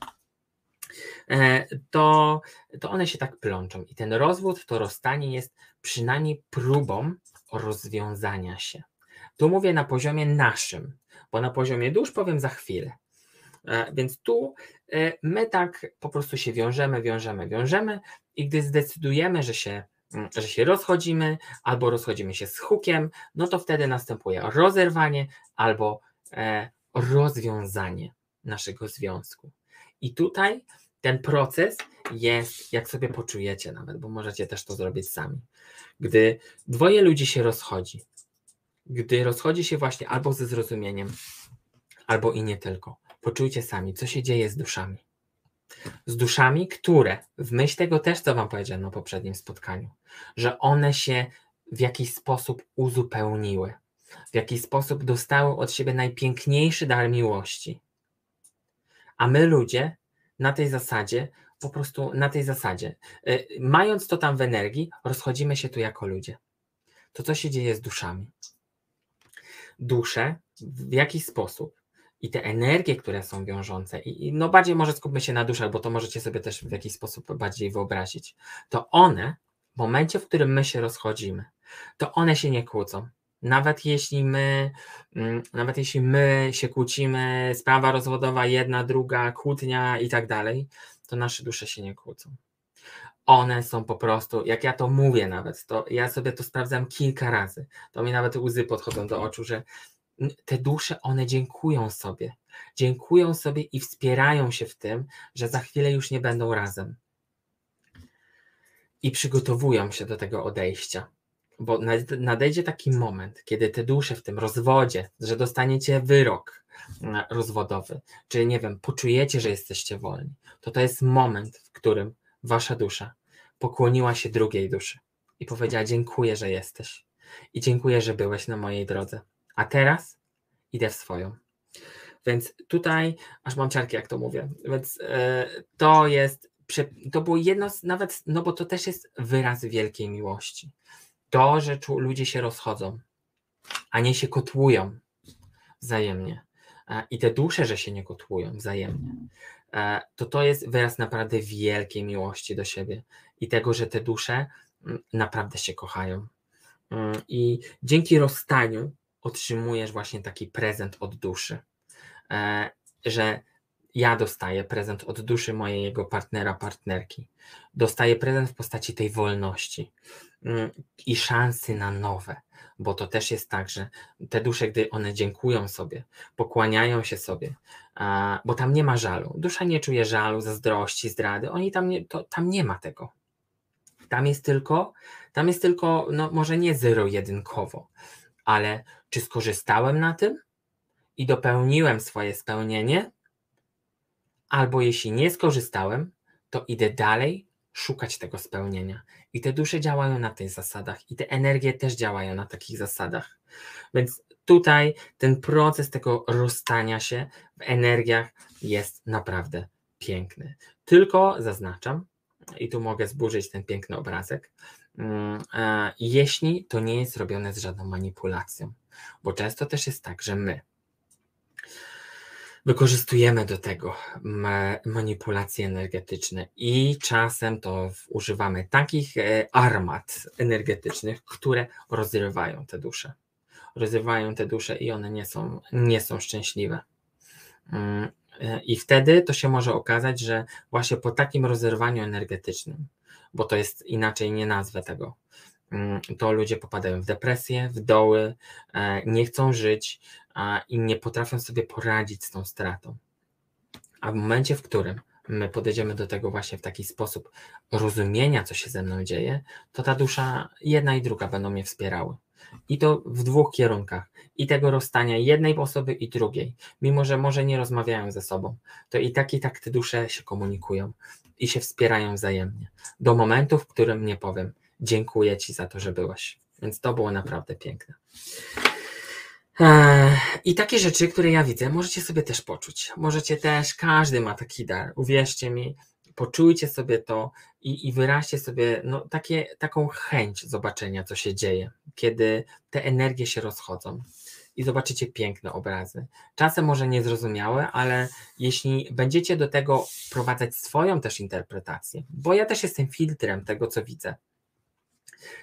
to, to one się tak plączą. I ten rozwód, to rozstanie jest przynajmniej próbą rozwiązania się. Tu mówię na poziomie naszym, bo na poziomie dusz powiem za chwilę. E, więc tu e, my tak po prostu się wiążemy, wiążemy, wiążemy i gdy zdecydujemy, że się mm, że się rozchodzimy, albo rozchodzimy się z hukiem, no to wtedy następuje rozerwanie albo e, rozwiązanie naszego związku. I tutaj ten proces jest, jak sobie poczujecie nawet, bo możecie też to zrobić sami. Gdy dwoje ludzi się rozchodzi, gdy rozchodzi się właśnie albo ze zrozumieniem, albo i nie tylko, poczujcie sami, co się dzieje z duszami. Z duszami, które, w myśl tego też, co Wam powiedziałem na poprzednim spotkaniu, że one się w jakiś sposób uzupełniły, w jakiś sposób dostały od siebie najpiękniejszy dar miłości. A my ludzie na tej zasadzie, po prostu na tej zasadzie, y, mając to tam w energii, rozchodzimy się tu jako ludzie. To co się dzieje z duszami? Dusze w jakiś sposób i te energie, które są wiążące, i, i no bardziej może skupmy się na duszach, bo to możecie sobie też w jakiś sposób bardziej wyobrazić, to one w momencie, w którym my się rozchodzimy, to one się nie kłócą. Nawet jeśli my, mm, nawet jeśli my się kłócimy, sprawa rozwodowa, jedna, druga, kłótnia i tak dalej, to nasze dusze się nie kłócą. One są po prostu, jak ja to mówię nawet, to ja sobie to sprawdzam kilka razy. To mi nawet łzy podchodzą do oczu, że te dusze, one dziękują sobie. Dziękują sobie i wspierają się w tym, że za chwilę już nie będą razem. I przygotowują się do tego odejścia bo nadejdzie taki moment, kiedy te dusze w tym rozwodzie, że dostaniecie wyrok mm, rozwodowy, czy nie wiem, poczujecie, że jesteście wolni, to to jest moment, w którym wasza dusza pokłoniła się drugiej duszy i powiedziała: Dziękuję, że jesteś i dziękuję, że byłeś na mojej drodze. A teraz idę w swoją. Więc tutaj, aż mam ciarki, jak to mówię, więc yy, to jest, to było jedno z, nawet, no bo to też jest wyraz wielkiej miłości to, że ludzie się rozchodzą, a nie się kotłują wzajemnie e, i te dusze, że się nie kotłują wzajemnie, e, to to jest wyraz naprawdę wielkiej miłości do siebie i tego, że te dusze mm, naprawdę się kochają. Mm, I dzięki rozstaniu otrzymujesz właśnie taki prezent od duszy, e, że ja dostaję prezent od duszy mojego partnera, partnerki. Dostaję prezent w postaci tej wolności i szansy na nowe, bo to też jest tak, że te dusze, gdy one dziękują sobie, pokłaniają się sobie, bo tam nie ma żalu. Dusza nie czuje żalu, zazdrości, zdrady. Oni tam nie, to, tam nie ma tego. Tam jest tylko, tam jest tylko, no może nie zero-jedynkowo, ale czy skorzystałem na tym i dopełniłem swoje spełnienie, Albo jeśli nie skorzystałem, to idę dalej szukać tego spełnienia. I te dusze działają na tych zasadach, i te energie też działają na takich zasadach. Więc tutaj ten proces tego rozstania się w energiach jest naprawdę piękny. Tylko zaznaczam, i tu mogę zburzyć ten piękny obrazek, mm, e, jeśli to nie jest robione z żadną manipulacją. Bo często też jest tak, że my wykorzystujemy do tego manipulacje energetyczne i czasem to używamy takich e, armat energetycznych, które rozrywają te dusze. Rozrywają te dusze i one nie są, nie są szczęśliwe. Mm, e, I wtedy to się może okazać, że właśnie po takim rozerwaniu energetycznym, bo to jest inaczej nie nazwę tego, to ludzie popadają w depresję, w doły, e, nie chcą żyć, i nie potrafią sobie poradzić z tą stratą. A w momencie, w którym my podejdziemy do tego właśnie w taki sposób rozumienia, co się ze mną dzieje, to ta dusza, jedna i druga będą mnie wspierały. I to w dwóch kierunkach. I tego rozstania jednej osoby i drugiej. Mimo, że może nie rozmawiają ze sobą, to i tak i tak te dusze się komunikują i się wspierają wzajemnie. Do momentu, w którym nie powiem, dziękuję Ci za to, że byłeś. Więc to było naprawdę piękne. Eee, I takie rzeczy, które ja widzę, możecie sobie też poczuć. Możecie też, każdy ma taki dar. Uwierzcie mi, poczujcie sobie to i, i wyraźcie sobie no, takie, taką chęć zobaczenia, co się dzieje, kiedy te energie się rozchodzą. I zobaczycie piękne obrazy. Czasem może niezrozumiałe, ale jeśli będziecie do tego prowadzać swoją też interpretację, bo ja też jestem filtrem tego, co widzę,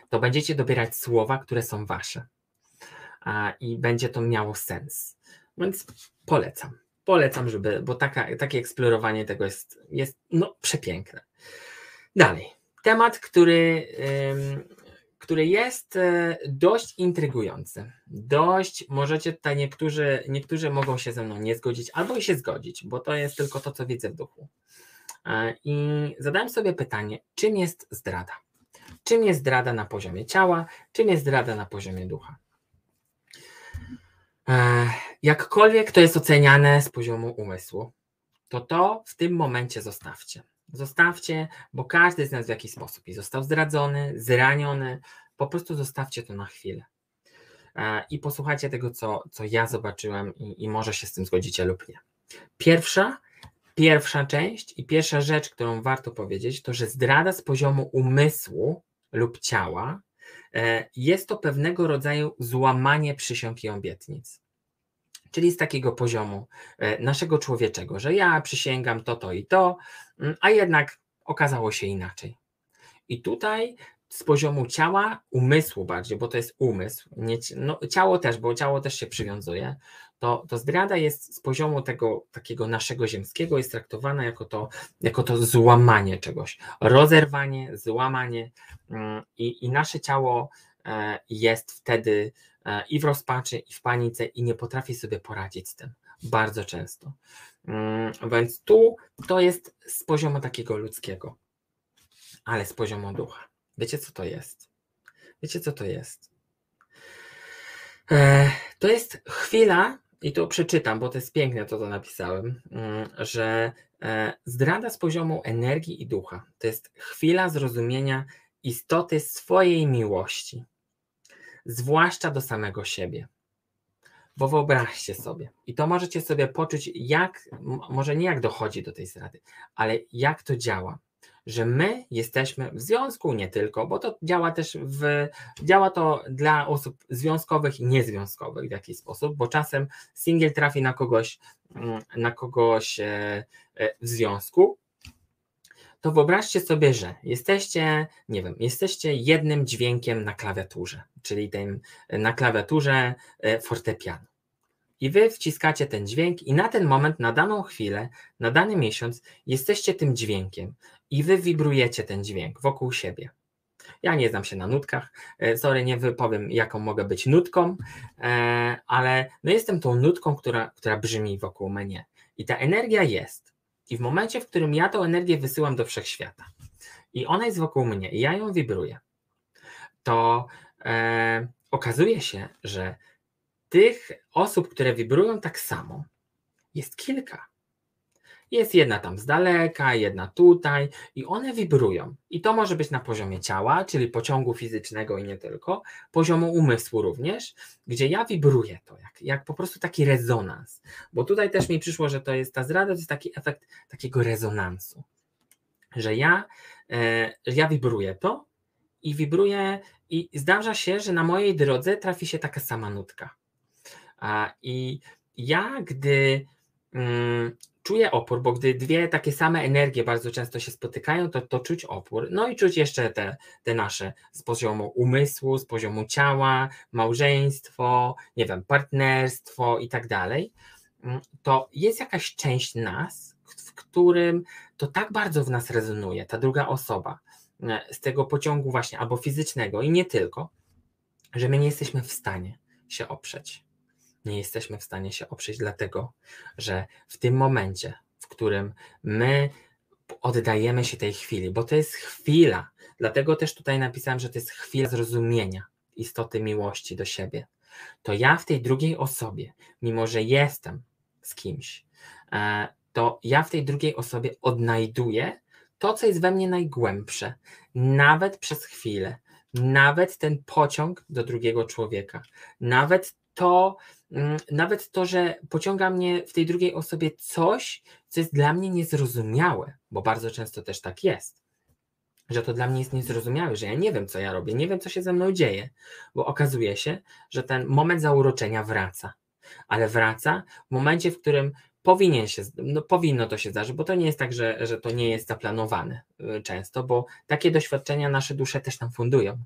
to będziecie dobierać słowa, które są wasze i będzie to miało sens. Więc polecam. Polecam, żeby, bo taka, takie eksplorowanie tego jest, jest no, przepiękne. Dalej. temat, który, który jest e, dość intrygujący. Dość, możecie tutaj niektórzy, niektórzy mogą się ze mną nie zgodzić, albo i się zgodzić, bo to jest tylko to, co widzę w duchu. E, I zadałem sobie pytanie, czym jest zdrada? Czym jest zdrada na poziomie ciała, czym jest zdrada na poziomie ducha? Jakkolwiek to jest oceniane z poziomu umysłu, to to w tym momencie zostawcie. Zostawcie, bo każdy z nas w jakiś sposób i został zdradzony, zraniony. Po prostu zostawcie to na chwilę. I posłuchajcie tego, co, co ja zobaczyłem, i, i może się z tym zgodzicie lub nie. Pierwsza, pierwsza część i pierwsza rzecz, którą warto powiedzieć, to że zdrada z poziomu umysłu lub ciała e, jest to pewnego rodzaju złamanie przysiąg i obietnic czyli z takiego poziomu e, naszego człowieczego, że ja przysięgam to, to i to, mm, a jednak okazało się inaczej. I tutaj z poziomu ciała, umysłu bardziej, bo to jest umysł, nie, no, ciało też, bo ciało też się przywiązuje, to, to zdrada jest z poziomu tego takiego naszego ziemskiego, jest traktowana jako to, jako to złamanie czegoś, rozerwanie, złamanie mm, i, i nasze ciało e, jest wtedy E, i w rozpaczy, i w panice, i nie potrafi sobie poradzić z tym. Bardzo często. Mm, więc tu to jest z poziomu takiego ludzkiego, ale z poziomu ducha. Wiecie, co to jest? Wiecie, co to jest? To jest chwila, i to przeczytam, bo to jest piękne, to co napisałem, mm, że e, zdrada z poziomu energii i ducha to jest chwila zrozumienia istoty swojej miłości zwłaszcza do samego siebie. Bo wyobraźcie sobie, i to możecie sobie poczuć, jak, może nie jak dochodzi do tej zdrady, ale jak to działa, że my jesteśmy w związku, nie tylko, bo to działa też w, działa to dla osób związkowych i niezwiązkowych w jakiś sposób, bo czasem singiel trafi na kogoś, mm, na kogoś e, e, w związku, to wyobraźcie sobie, że jesteście, nie wiem, jesteście jednym dźwiękiem na klawiaturze, czyli tym na klawiaturze e, fortepianu. I wy wciskacie ten dźwięk, i na ten moment, na daną chwilę, na dany miesiąc, jesteście tym dźwiękiem, i wy wibrujecie ten dźwięk wokół siebie. Ja nie znam się na nutkach, e, sorry, nie wypowiem, jaką mogę być nutką, e, ale no jestem tą nutką, która, która brzmi wokół mnie. I ta energia jest. I w momencie, w którym ja tą energię wysyłam do wszechświata i ona jest wokół mnie i ja ją wibruję, to e, okazuje się, że tych osób, które wibrują tak samo, jest kilka. Jest jedna tam z daleka, jedna tutaj i one wibrują. I to może być na poziomie ciała, czyli pociągu fizycznego i nie tylko, poziomu umysłu również, gdzie ja wibruję to, jak, jak po prostu taki rezonans. Bo tutaj też mi przyszło, że to jest ta zdrada, to jest taki efekt takiego rezonansu. Że ja, e, ja wibruję to i wibruję i zdarza się, że na mojej drodze trafi się taka sama nutka. A, I ja, gdy czuję opór, bo gdy dwie takie same energie bardzo często się spotykają, to, to czuć opór. No i czuć jeszcze te, te nasze z poziomu umysłu, z poziomu ciała, małżeństwo, nie wiem, partnerstwo i tak dalej. Mm, to jest jakaś część nas, w którym to tak bardzo w nas rezonuje, ta druga osoba, e, z tego pociągu właśnie, albo fizycznego i nie tylko, że my nie jesteśmy w stanie się oprzeć nie jesteśmy w stanie się oprzeć, dlatego że w tym momencie, w którym my oddajemy się tej chwili, bo to jest chwila, dlatego też tutaj napisałem, że to jest chwila zrozumienia istoty miłości do siebie, to ja w tej drugiej osobie, mimo że jestem z kimś, e, to ja w tej drugiej osobie odnajduję to, co jest we mnie najgłębsze, nawet przez chwilę, nawet ten pociąg do drugiego człowieka, nawet to, nawet to, że pociąga mnie w tej drugiej osobie coś, co jest dla mnie niezrozumiałe, bo bardzo często też tak jest, że to dla mnie jest niezrozumiałe, że ja nie wiem, co ja robię, nie wiem, co się ze mną dzieje, bo okazuje się, że ten moment zauroczenia wraca, ale wraca w momencie, w którym powinien się, no powinno to się zdarzyć, bo to nie jest tak, że, że to nie jest zaplanowane y, często, bo takie doświadczenia nasze dusze też nam fundują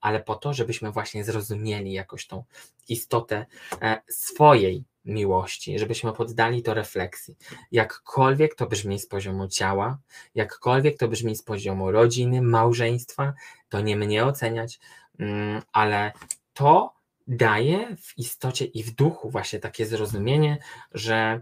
ale po to, żebyśmy właśnie zrozumieli jakoś tą istotę swojej miłości, żebyśmy poddali to refleksji. Jakkolwiek to brzmi z poziomu ciała, jakkolwiek to brzmi z poziomu rodziny, małżeństwa, to nie mnie oceniać, mm, ale to daje w istocie i w duchu właśnie takie zrozumienie, że,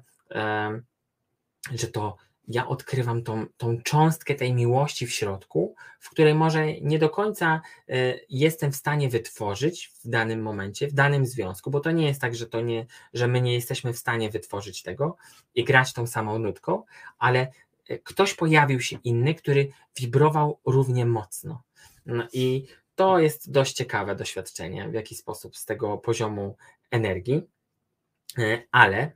że to ja odkrywam tą, tą cząstkę tej miłości w środku, w której może nie do końca y, jestem w stanie wytworzyć w danym momencie, w danym związku, bo to nie jest tak, że, to nie, że my nie jesteśmy w stanie wytworzyć tego i grać tą samą nutką, ale y, ktoś pojawił się inny, który wibrował równie mocno. No I to jest dość ciekawe doświadczenie, w jaki sposób z tego poziomu energii, y, ale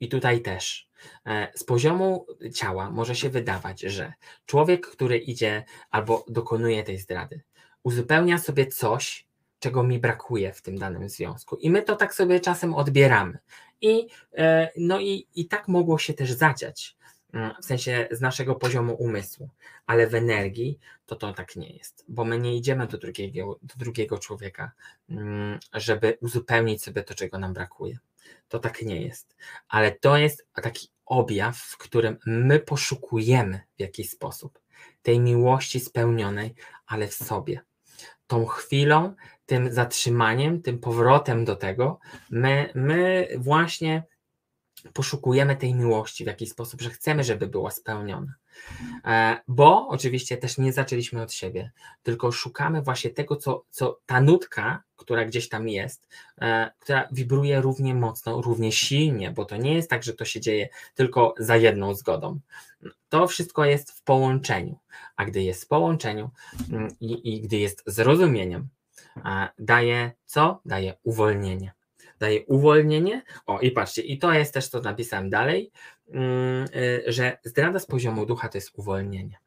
i tutaj też e, z poziomu ciała może się wydawać, że człowiek, który idzie albo dokonuje tej zdrady, uzupełnia sobie coś, czego mi brakuje w tym danym związku. I my to tak sobie czasem odbieramy. I, e, no i, i tak mogło się też zadziać, mm, w sensie z naszego poziomu umysłu, ale w energii to to tak nie jest, bo my nie idziemy do drugiego, do drugiego człowieka, mm, żeby uzupełnić sobie to, czego nam brakuje to tak nie jest. Ale to jest taki objaw, w którym my poszukujemy w jakiś sposób tej miłości spełnionej, ale w sobie. Tą chwilą, tym zatrzymaniem, tym powrotem do tego, my, my właśnie poszukujemy tej miłości w jakiś sposób, że chcemy, żeby była spełniona. E, bo oczywiście też nie zaczęliśmy od siebie, tylko szukamy właśnie tego, co, co ta nutka, która gdzieś tam jest, e, która wibruje równie mocno, równie silnie, bo to nie jest tak, że to się dzieje tylko za jedną zgodą. To wszystko jest w połączeniu, a gdy jest w połączeniu mm, i, i gdy jest zrozumieniem, e, daje co? Daje uwolnienie daje uwolnienie. O, i patrzcie, i to jest też, co napisałem dalej, mm, y, że zdrada z poziomu ducha to jest uwolnienie.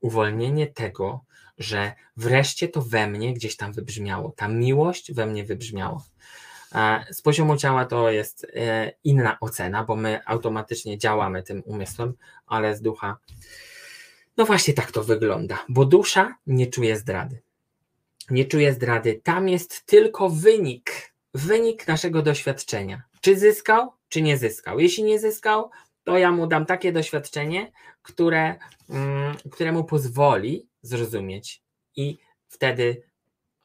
Uwolnienie tego, że wreszcie to we mnie gdzieś tam wybrzmiało, ta miłość we mnie wybrzmiała. Z poziomu ciała to jest e, inna ocena, bo my automatycznie działamy tym umysłem, ale z ducha, no właśnie tak to wygląda, bo dusza nie czuje zdrady. Nie czuje zdrady, tam jest tylko wynik wynik naszego doświadczenia. Czy zyskał, czy nie zyskał. Jeśli nie zyskał, to ja mu dam takie doświadczenie, które, mm, które mu pozwoli zrozumieć i wtedy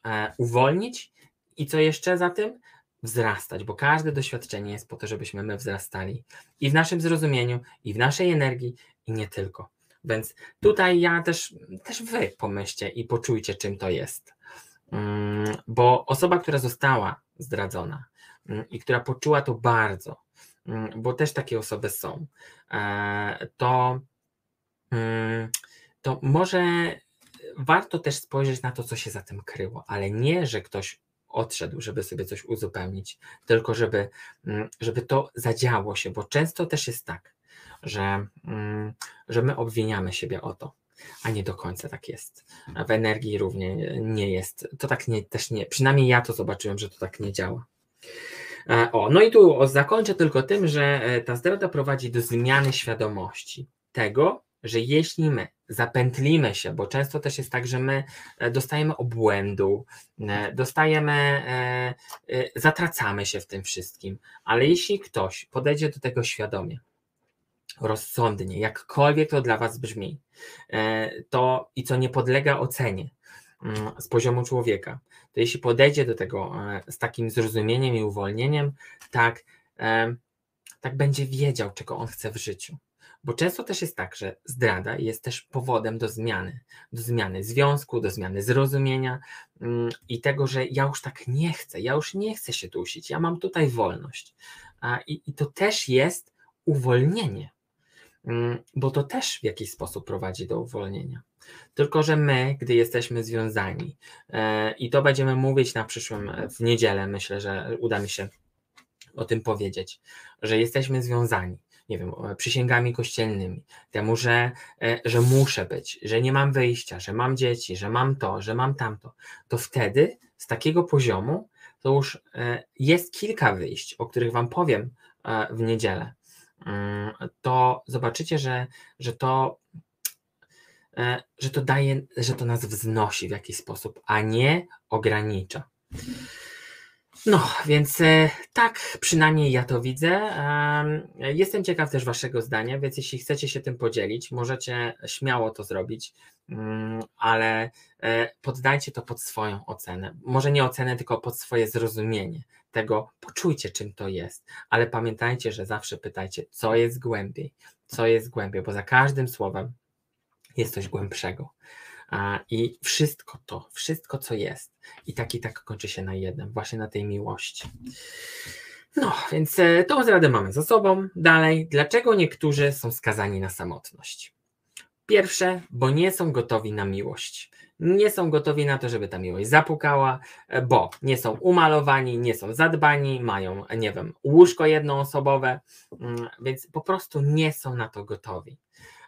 e, uwolnić i co jeszcze za tym? Wzrastać, bo każde doświadczenie jest po to, żebyśmy my wzrastali i w naszym zrozumieniu, i w naszej energii, i nie tylko. Więc tutaj ja też, też wy pomyślcie i poczujcie, czym to jest. Mm, bo osoba, która została zdradzona mm, i która poczuła to bardzo, mm, bo też takie osoby są, e, to, to może warto też spojrzeć na to, co się za tym kryło, ale nie, że ktoś odszedł, żeby sobie coś uzupełnić, tylko żeby, żeby to zadziało się, bo często też jest tak, że, że my obwiniamy siebie o to a nie do końca tak jest. W energii równie nie jest. To tak nie, też nie, przynajmniej ja to zobaczyłem, że to tak nie działa. E, o, no i tu zakończę tylko tym, że e, ta zdrada prowadzi do zmiany świadomości tego, że jeśli my zapętlimy się, bo często też jest tak, że my e, dostajemy obłędu, dostajemy, zatracamy się w tym wszystkim, ale jeśli ktoś podejdzie do tego świadomie, rozsądnie, jakkolwiek to dla Was brzmi, e, to i co nie podlega ocenie mm, z poziomu człowieka, to jeśli podejdzie do tego e, z takim zrozumieniem i uwolnieniem, tak, e, tak będzie wiedział, czego on chce w życiu. Bo często też jest tak, że zdrada jest też powodem do zmiany, do zmiany związku, do zmiany zrozumienia mm, i tego, że ja już tak nie chcę, ja już nie chcę się dusić, ja mam tutaj wolność. I, i to też jest uwolnienie, bo to też w jakiś sposób prowadzi do uwolnienia. Tylko, że my, gdy jesteśmy związani, e, i to będziemy mówić na przyszłym, e, w niedzielę, myślę, że uda mi się o tym powiedzieć, że jesteśmy związani, nie wiem, przysięgami kościelnymi, temu, że, e, że muszę być, że nie mam wyjścia, że mam dzieci, że mam to, że mam tamto, to wtedy z takiego poziomu to już jest kilka wyjść, o których Wam powiem w niedzielę Mm, to zobaczycie, że, że to e, że to daje, że to nas wznosi w jakiś sposób, a nie ogranicza. No, więc e, tak przynajmniej ja to widzę. Jestem ciekaw też Waszego zdania, więc jeśli chcecie się tym podzielić, możecie śmiało to zrobić, mm, ale e, poddajcie to pod swoją ocenę. Może nie ocenę, tylko pod swoje zrozumienie tego, poczujcie czym to jest, ale pamiętajcie, że zawsze pytajcie, co jest głębiej, co jest głębiej, bo za każdym słowem jest coś głębszego. I wszystko to, wszystko co jest, i tak i tak kończy się na jednym, właśnie na tej miłości. No, więc e, tą zradę mamy za sobą. Dalej, dlaczego niektórzy są skazani na samotność? Pierwsze, bo nie są gotowi na miłość. Nie są gotowi na to, żeby ta miłość zapukała, e, bo nie są umalowani, nie są zadbani, mają, nie wiem, łóżko jednoosobowe, mm, więc po prostu nie są na to gotowi.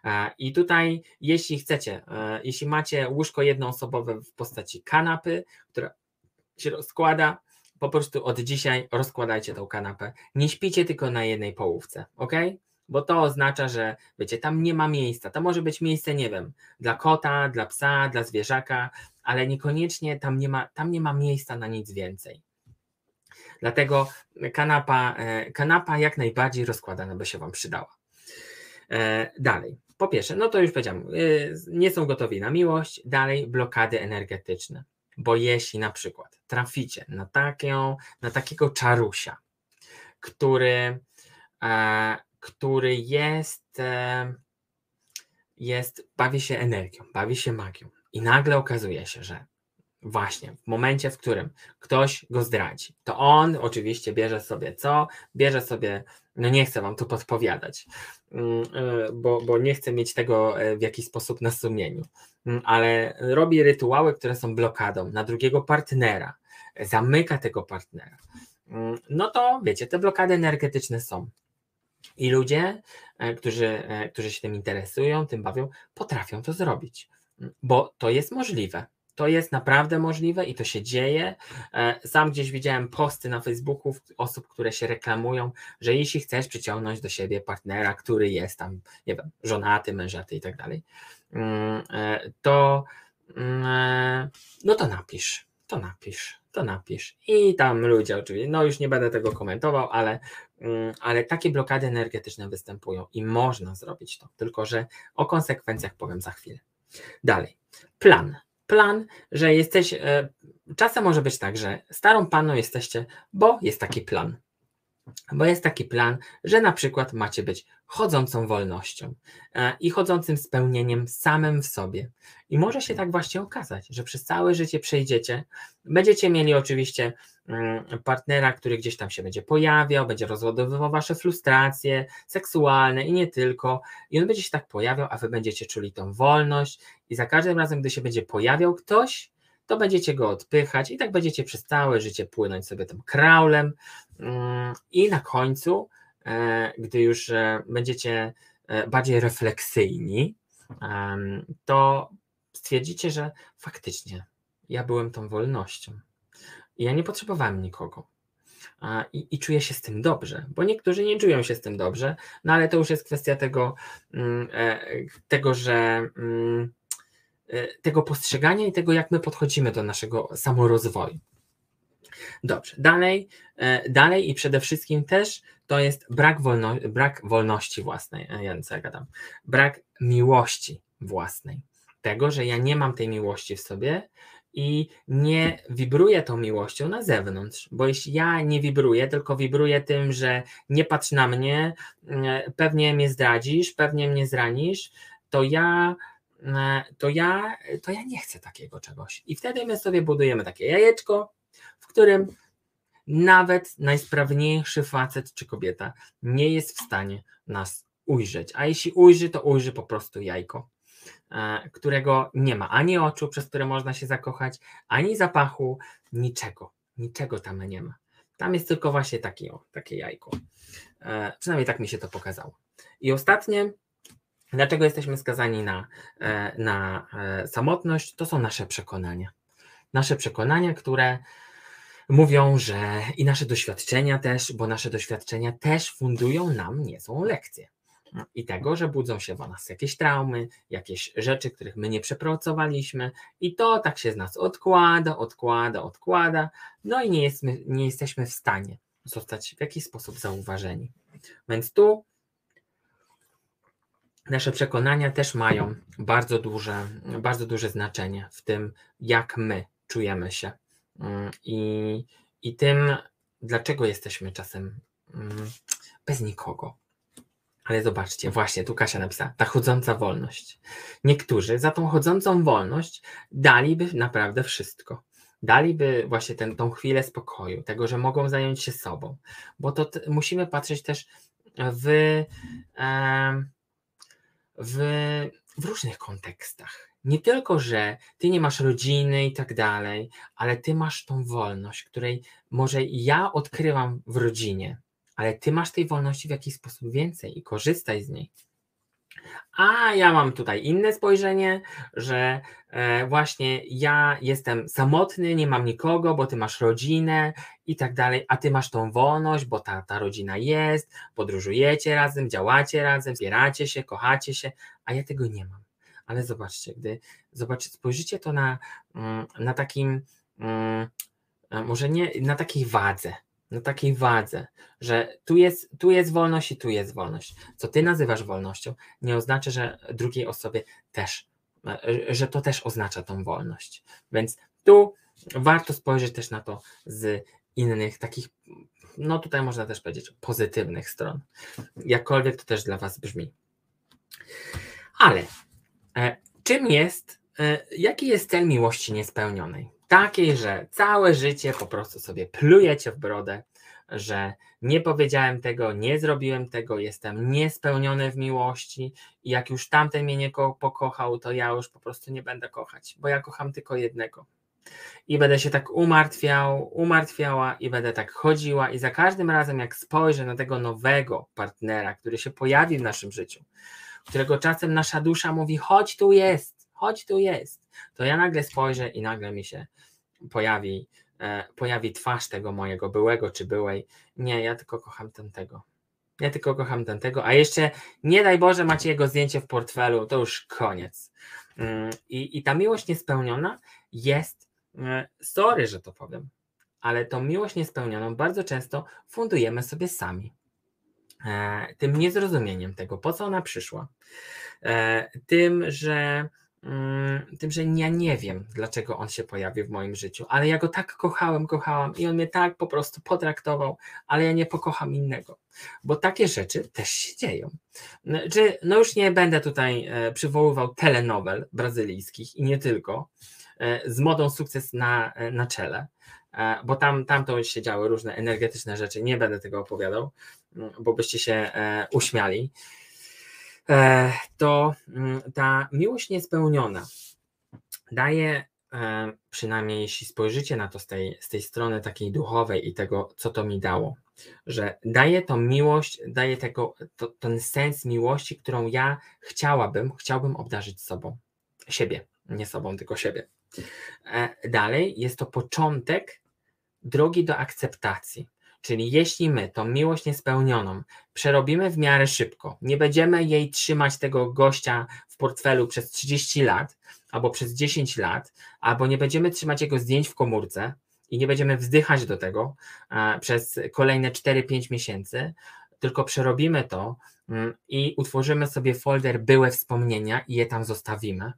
E, I tutaj, jeśli chcecie, e, jeśli macie łóżko jednoosobowe w postaci kanapy, która się rozkłada, po prostu od dzisiaj rozkładajcie tą kanapę. Nie śpicie tylko na jednej połówce, ok? Bo to oznacza, że wiecie, tam nie ma miejsca. To może być miejsce, nie wiem, dla kota, dla psa, dla zwierzaka, ale niekoniecznie tam nie ma, tam nie ma miejsca na nic więcej. Dlatego kanapa, e, kanapa jak najbardziej rozkładana by się Wam przydała. Dalej po pierwsze, no to już powiedziałem, y, nie są gotowi na miłość, dalej blokady energetyczne. Bo jeśli na przykład traficie na, taką, na takiego czarusia, który, e, który jest, e, jest, bawi się energią, bawi się magią i nagle okazuje się, że właśnie w momencie, w którym ktoś go zdradzi, to on oczywiście bierze sobie co? Bierze sobie no nie chcę wam tu podpowiadać, mm, e, bo, bo nie chcę mieć tego e, w jakiś sposób na sumieniu, mm, ale robi rytuały, które są blokadą na drugiego partnera, zamyka tego partnera. Mm, no to wiecie, te blokady energetyczne są. I ludzie, e, którzy, którzy się tym interesują, tym bawią, potrafią to zrobić, bo to jest możliwe. To jest naprawdę możliwe i to się dzieje. E, sam gdzieś widziałem posty na Facebooku osób, które się reklamują, że jeśli chcesz przyciągnąć do siebie partnera, który jest tam, nie wiem, żonaty, mężaty i tak dalej, mm, e, to mm, e, no to napisz, to napisz, to napisz. I tam ludzie oczywiście, no już nie będę tego komentował, ale, mm, ale takie blokady energetyczne występują i można zrobić to, tylko że o konsekwencjach powiem za chwilę. Dalej, plan plan, że jesteś. E, czasem może być tak, że starą panną jesteście, bo jest taki plan. Bo jest taki plan, że na przykład macie być chodzącą wolnością e, i chodzącym spełnieniem samym w sobie. I może się tak właśnie okazać, że przez całe życie przejdziecie. Będziecie mieli oczywiście mm, partnera, który gdzieś tam się będzie pojawiał, będzie rozładowywał wasze frustracje seksualne i nie tylko. I on będzie się tak pojawiał, a wy będziecie czuli tą wolność. I za każdym razem, gdy się będzie pojawiał ktoś, to będziecie go odpychać i tak będziecie przez całe życie płynąć sobie tym kraulem. Mm, I na końcu, gdy już e, będziecie e, bardziej refleksyjni, to stwierdzicie, że faktycznie ja byłem tą wolnością. Ja nie potrzebowałem nikogo. I, I, czuję się z tym dobrze, bo niektórzy nie czują się z tym dobrze, no ale to już jest kwestia tego, mm, tego że mm, tego postrzegania i tego, jak my podchodzimy do naszego samorozwoju. Dobrze, dalej, e, dalej i przede wszystkim też to jest brak, wolno, brak wolności własnej, e, ja co ja gadam, brak miłości własnej. Tego, że ja nie mam tej miłości w sobie i nie wibruję tą miłością na zewnątrz, bo jeśli ja nie wibruję, tylko wibruję tym, że nie patrz na mnie, e, pewnie mnie zdradzisz, pewnie mnie zranisz, to ja to ja, to ja nie chcę takiego czegoś. I wtedy my sobie budujemy takie jajeczko, w którym nawet najsprawniejszy facet czy kobieta nie jest w stanie nas ujrzeć. A jeśli ujrzy, to ujrzy po prostu jajko, e, którego nie ma ani oczu, przez które można się zakochać, ani zapachu, niczego. Niczego tam nie ma. Tam jest tylko właśnie taki, o, takie jajko. E, przynajmniej tak mi się to pokazało. I ostatnie, dlaczego jesteśmy skazani na, e, na samotność, to są nasze przekonania nasze przekonania, które mówią, że i nasze doświadczenia też, bo nasze doświadczenia też fundują nam niezłą lekcję. i tego, że budzą się w nas jakieś traumy, jakieś rzeczy, których my nie przepracowaliśmy, i to tak się z nas odkłada, odkłada, odkłada, no i nie, jest, nie jesteśmy w stanie zostać w jakiś sposób zauważeni. Więc tu nasze przekonania też mają bardzo duże, bardzo duże znaczenie w tym, jak my czujemy się i, i tym, dlaczego jesteśmy czasem mm, bez nikogo. Ale zobaczcie, właśnie tu Kasia napisała, ta chodząca wolność. Niektórzy za tą chodzącą wolność daliby naprawdę wszystko. Daliby właśnie ten, tą chwilę spokoju, tego, że mogą zająć się sobą, bo to musimy patrzeć też w, w, w różnych kontekstach. Nie tylko, że ty nie masz rodziny i tak dalej, ale ty masz tą wolność, której może ja odkrywam w rodzinie, ale ty masz tej wolności w jakiś sposób więcej i korzystaj z niej. A ja mam tutaj inne spojrzenie, że e, właśnie ja jestem samotny, nie mam nikogo, bo ty masz rodzinę i tak dalej, a ty masz tą wolność, bo ta, ta rodzina jest, podróżujecie razem, działacie razem, zbieracie się, kochacie się, a ja tego nie mam. Ale zobaczcie, gdy zobaczycie, spojrzycie to na, mm, na takim, mm, e, może nie na takiej wadze, na takiej wadze, że tu jest, tu jest wolność i tu jest wolność. Co ty nazywasz wolnością, nie oznacza, że drugiej osobie też, e, że to też oznacza tą wolność. Więc tu warto spojrzeć też na to z innych takich, no tutaj można też powiedzieć, pozytywnych stron. Jakkolwiek to też dla Was brzmi. Ale e, czym jest, e, jaki jest cel miłości niespełnionej? takiej, że całe życie po prostu sobie plujecie w brodę, że nie powiedziałem tego, nie zrobiłem tego, jestem niespełniony w miłości i jak już tamten mnie nie pokochał, to ja już po prostu nie będę kochać, bo ja kocham tylko jednego. I będę się tak umartwiał, umartwiała i będę tak chodziła i za każdym razem jak spojrzę na tego nowego partnera, który się pojawi w naszym życiu, którego czasem nasza dusza mówi, chodź tu jest, chodź tu jest, to ja nagle spojrzę i nagle mi się pojawi, e, pojawi twarz tego mojego byłego czy byłej. Nie, ja tylko kocham tamtego. Ja tylko kocham tamtego, a jeszcze nie daj Boże macie jego zdjęcie w portfelu, to już koniec. Mm, I, i ta miłość niespełniona jest, e, sorry, że to powiem, ale tą miłość niespełnioną bardzo często fundujemy sobie sami. E, tym niezrozumieniem tego, po co ona przyszła, tym, że Mm, tym, że ja nie wiem, dlaczego on się pojawił w moim życiu, ale ja go tak kochałem, kochałam i on mnie tak po prostu potraktował, ale ja nie pokocham innego, bo takie rzeczy też się dzieją. Czy, no już nie będę tutaj e, przywoływał telenowel brazylijskich i nie tylko, e, z modą sukces na, e, na czele, bo tam, tam to się działy różne energetyczne rzeczy, nie będę tego opowiadał, bo byście się uśmiali. E, to mm, ta miłość niespełniona daje, e, przynajmniej jeśli spojrzycie na to z tej, z tej strony takiej duchowej i tego, co to mi dało, że daje to miłość, daje tego, to, ten sens miłości, którą ja chciałabym, chciałbym obdarzyć sobą, siebie, nie sobą, tylko siebie. E, dalej jest to początek drogi do akceptacji. Czyli jeśli my tą miłość niespełnioną przerobimy w miarę szybko, nie będziemy jej trzymać tego gościa w portfelu przez 30 lat albo przez 10 lat, albo nie będziemy trzymać jego zdjęć w komórce i nie będziemy wzdychać do tego e, przez kolejne 4-5 miesięcy, tylko przerobimy to mm, i utworzymy sobie folder były wspomnienia i je tam zostawimy.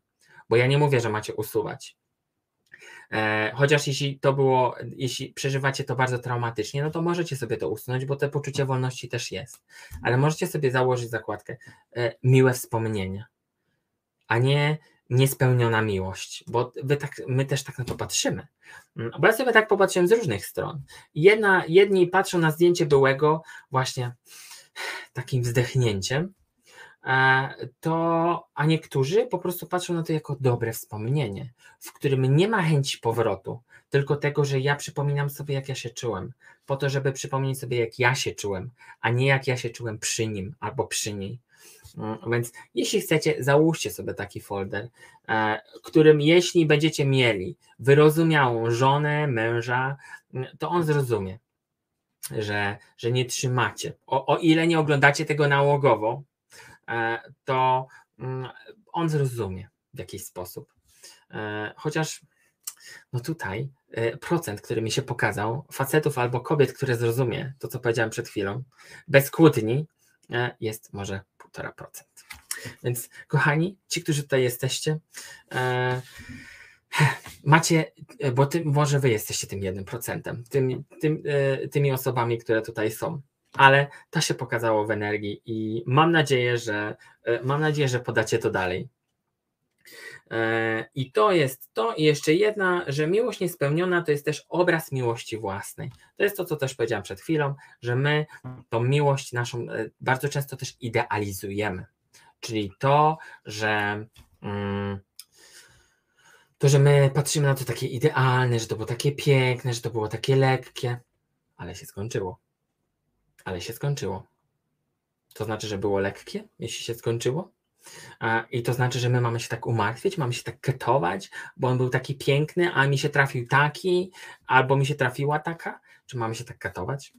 Bo ja nie mówię, że macie usuwać. E, chociaż jeśli to było, jeśli przeżywacie to bardzo traumatycznie, no to możecie sobie to usunąć, bo to poczucie wolności też jest. Ale możecie sobie założyć zakładkę e, miłe wspomnienia, a nie niespełniona miłość, bo tak, my też tak na to patrzymy. Mm, bo ja sobie tak popatrzyłem z różnych stron. Jedna, jedni patrzą na zdjęcie byłego właśnie takim wzdechnięciem, to, a niektórzy po prostu patrzą na to jako dobre wspomnienie, w którym nie ma chęci powrotu, tylko tego, że ja przypominam sobie, jak ja się czułem, po to, żeby przypomnieć sobie, jak ja się czułem, a nie jak ja się czułem przy nim albo przy niej. Mm, więc jeśli chcecie, załóżcie sobie taki folder, e, którym jeśli będziecie mieli wyrozumiałą żonę, męża, mm, to on zrozumie, że, że nie trzymacie. O, o ile nie oglądacie tego nałogowo, to mm, on zrozumie w jakiś sposób. Chociaż no tutaj procent, który mi się pokazał, facetów albo kobiet, które zrozumie to, co powiedziałem przed chwilą, bez kłótni, jest może 1,5%. Więc kochani, ci, którzy tutaj jesteście, macie, bo ty, może wy jesteście tym jednym procentem, tym, tym, e, tymi osobami, które tutaj są, ale to się pokazało w energii i mam nadzieję, że e, mam nadzieję, że podacie to dalej. E, I to jest to. I jeszcze jedna, że miłość niespełniona to jest też obraz miłości własnej. To jest to, co też powiedziałam przed chwilą, że my tą miłość naszą bardzo często też idealizujemy. Czyli to, że. Mm, to, że my patrzymy na to takie idealne, że to było takie piękne, że to było takie lekkie, ale się skończyło. Ale się skończyło. To znaczy, że było lekkie, jeśli się skończyło? I to znaczy, że my mamy się tak umartwić, mamy się tak ketować, bo on był taki piękny, a mi się trafił taki, albo mi się trafiła taka? Czy mamy się tak katować?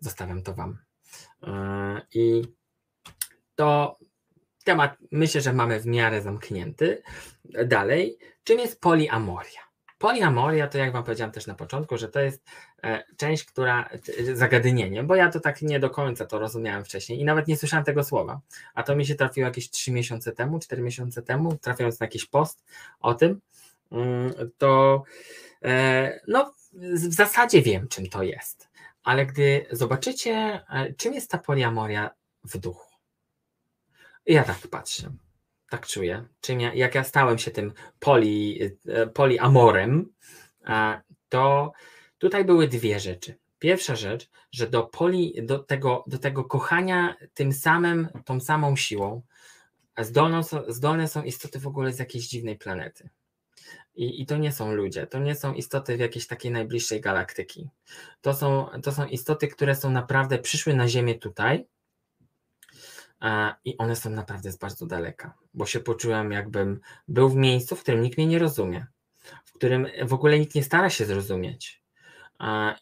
Zostawiam to Wam. I to temat myślę, że mamy w miarę zamknięty. Dalej, czym jest poliamoria? Poliamoria to jak Wam powiedziałam też na początku, że to jest e, część, która zagadnienie, bo ja to tak nie do końca to rozumiałem wcześniej i nawet nie słyszałem tego słowa. A to mi się trafiło jakieś 3 miesiące temu, 4 miesiące temu, trafiając na jakiś post o tym, mm, to e, no w zasadzie wiem, czym to jest. Ale gdy zobaczycie, e, czym jest ta poliamoria w duchu, ja tak patrzę, tak czuję. Czym ja, jak ja stałem się tym poli, e, poliamorem, to tutaj były dwie rzeczy. Pierwsza rzecz, że do, poli, do, tego, do tego kochania tym samym, tą samą siłą zdolne są, istoty w ogóle z jakiejś dziwnej planety. I, I to nie są ludzie, to nie są istoty w jakiejś takiej najbliższej galaktyki. To są, to są istoty, które są naprawdę, przyszły na Ziemię tutaj, i one są naprawdę z bardzo daleka, bo się poczułem, jakbym był w miejscu, w którym nikt mnie nie rozumie, w którym w ogóle nikt nie stara się zrozumieć.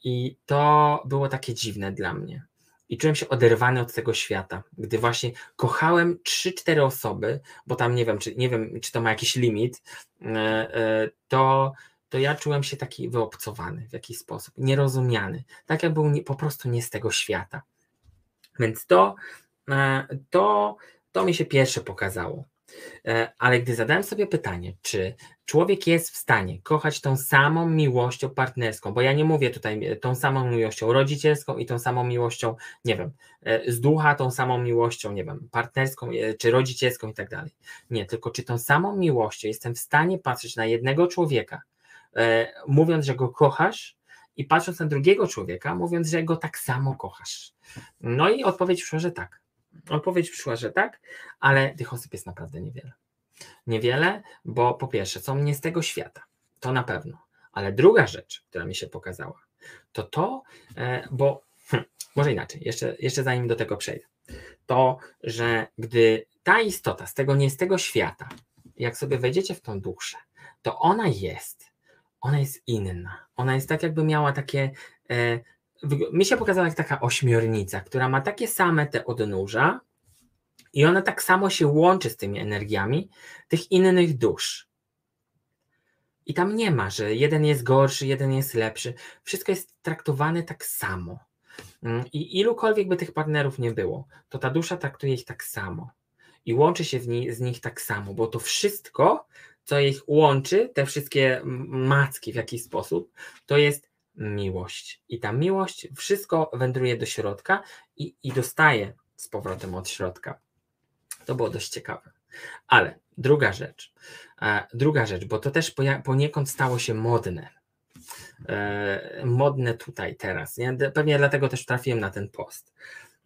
I to było takie dziwne dla mnie. I czułem się oderwany od tego świata, gdy właśnie kochałem 3-4 osoby, bo tam nie wiem, czy nie wiem, czy to ma jakiś limit, e, e, to, to ja czułem się taki wyobcowany w jakiś sposób, nierozumiany, tak jak był po prostu nie z tego świata. Więc to to, to mi się pierwsze pokazało. E, ale gdy zadałem sobie pytanie, czy człowiek jest w stanie kochać tą samą miłością partnerską, bo ja nie mówię tutaj e, tą samą miłością rodzicielską i tą samą miłością, nie wiem, z ducha, tą samą miłością, nie wiem, partnerską czy rodzicielską i tak dalej. Nie, tylko czy tą samą miłością jestem w stanie patrzeć na jednego człowieka, mówiąc, że go kochasz, i patrząc na drugiego człowieka, mówiąc, że go tak samo kochasz. No i odpowiedź przyszła, że tak. Odpowiedź przyszła, że tak, ale tych osób jest naprawdę niewiele. Niewiele, bo po pierwsze są nie z tego świata, to na pewno. Ale druga rzecz, która mi się pokazała, to to, e, bo hm, może inaczej, jeszcze, jeszcze zanim do tego przejdę, to, że gdy ta istota z tego nie z tego świata, jak sobie wejdziecie w tą duszę, to ona jest, ona jest inna. Ona jest tak, jakby miała takie e, mi się pokazała jak taka ośmiornica, która ma takie same te odnóża i ona tak samo się łączy z tymi energiami tych innych dusz. I tam nie ma, że jeden jest gorszy, jeden jest lepszy. Wszystko jest traktowane tak samo. Mm, I ilukolwiek by tych partnerów nie było, to ta dusza traktuje ich tak samo. I łączy się z nich tak samo, bo to wszystko, co ich łączy, te wszystkie macki w jakiś sposób, to jest miłość. I ta miłość wszystko wędruje do środka i, i dostaje z powrotem od środka. To było dość ciekawe. Ale druga rzecz, e, druga rzecz, bo to też poniekąd stało się modne. E, modne tutaj teraz. Nie? Pewnie dlatego też trafiłem na ten post,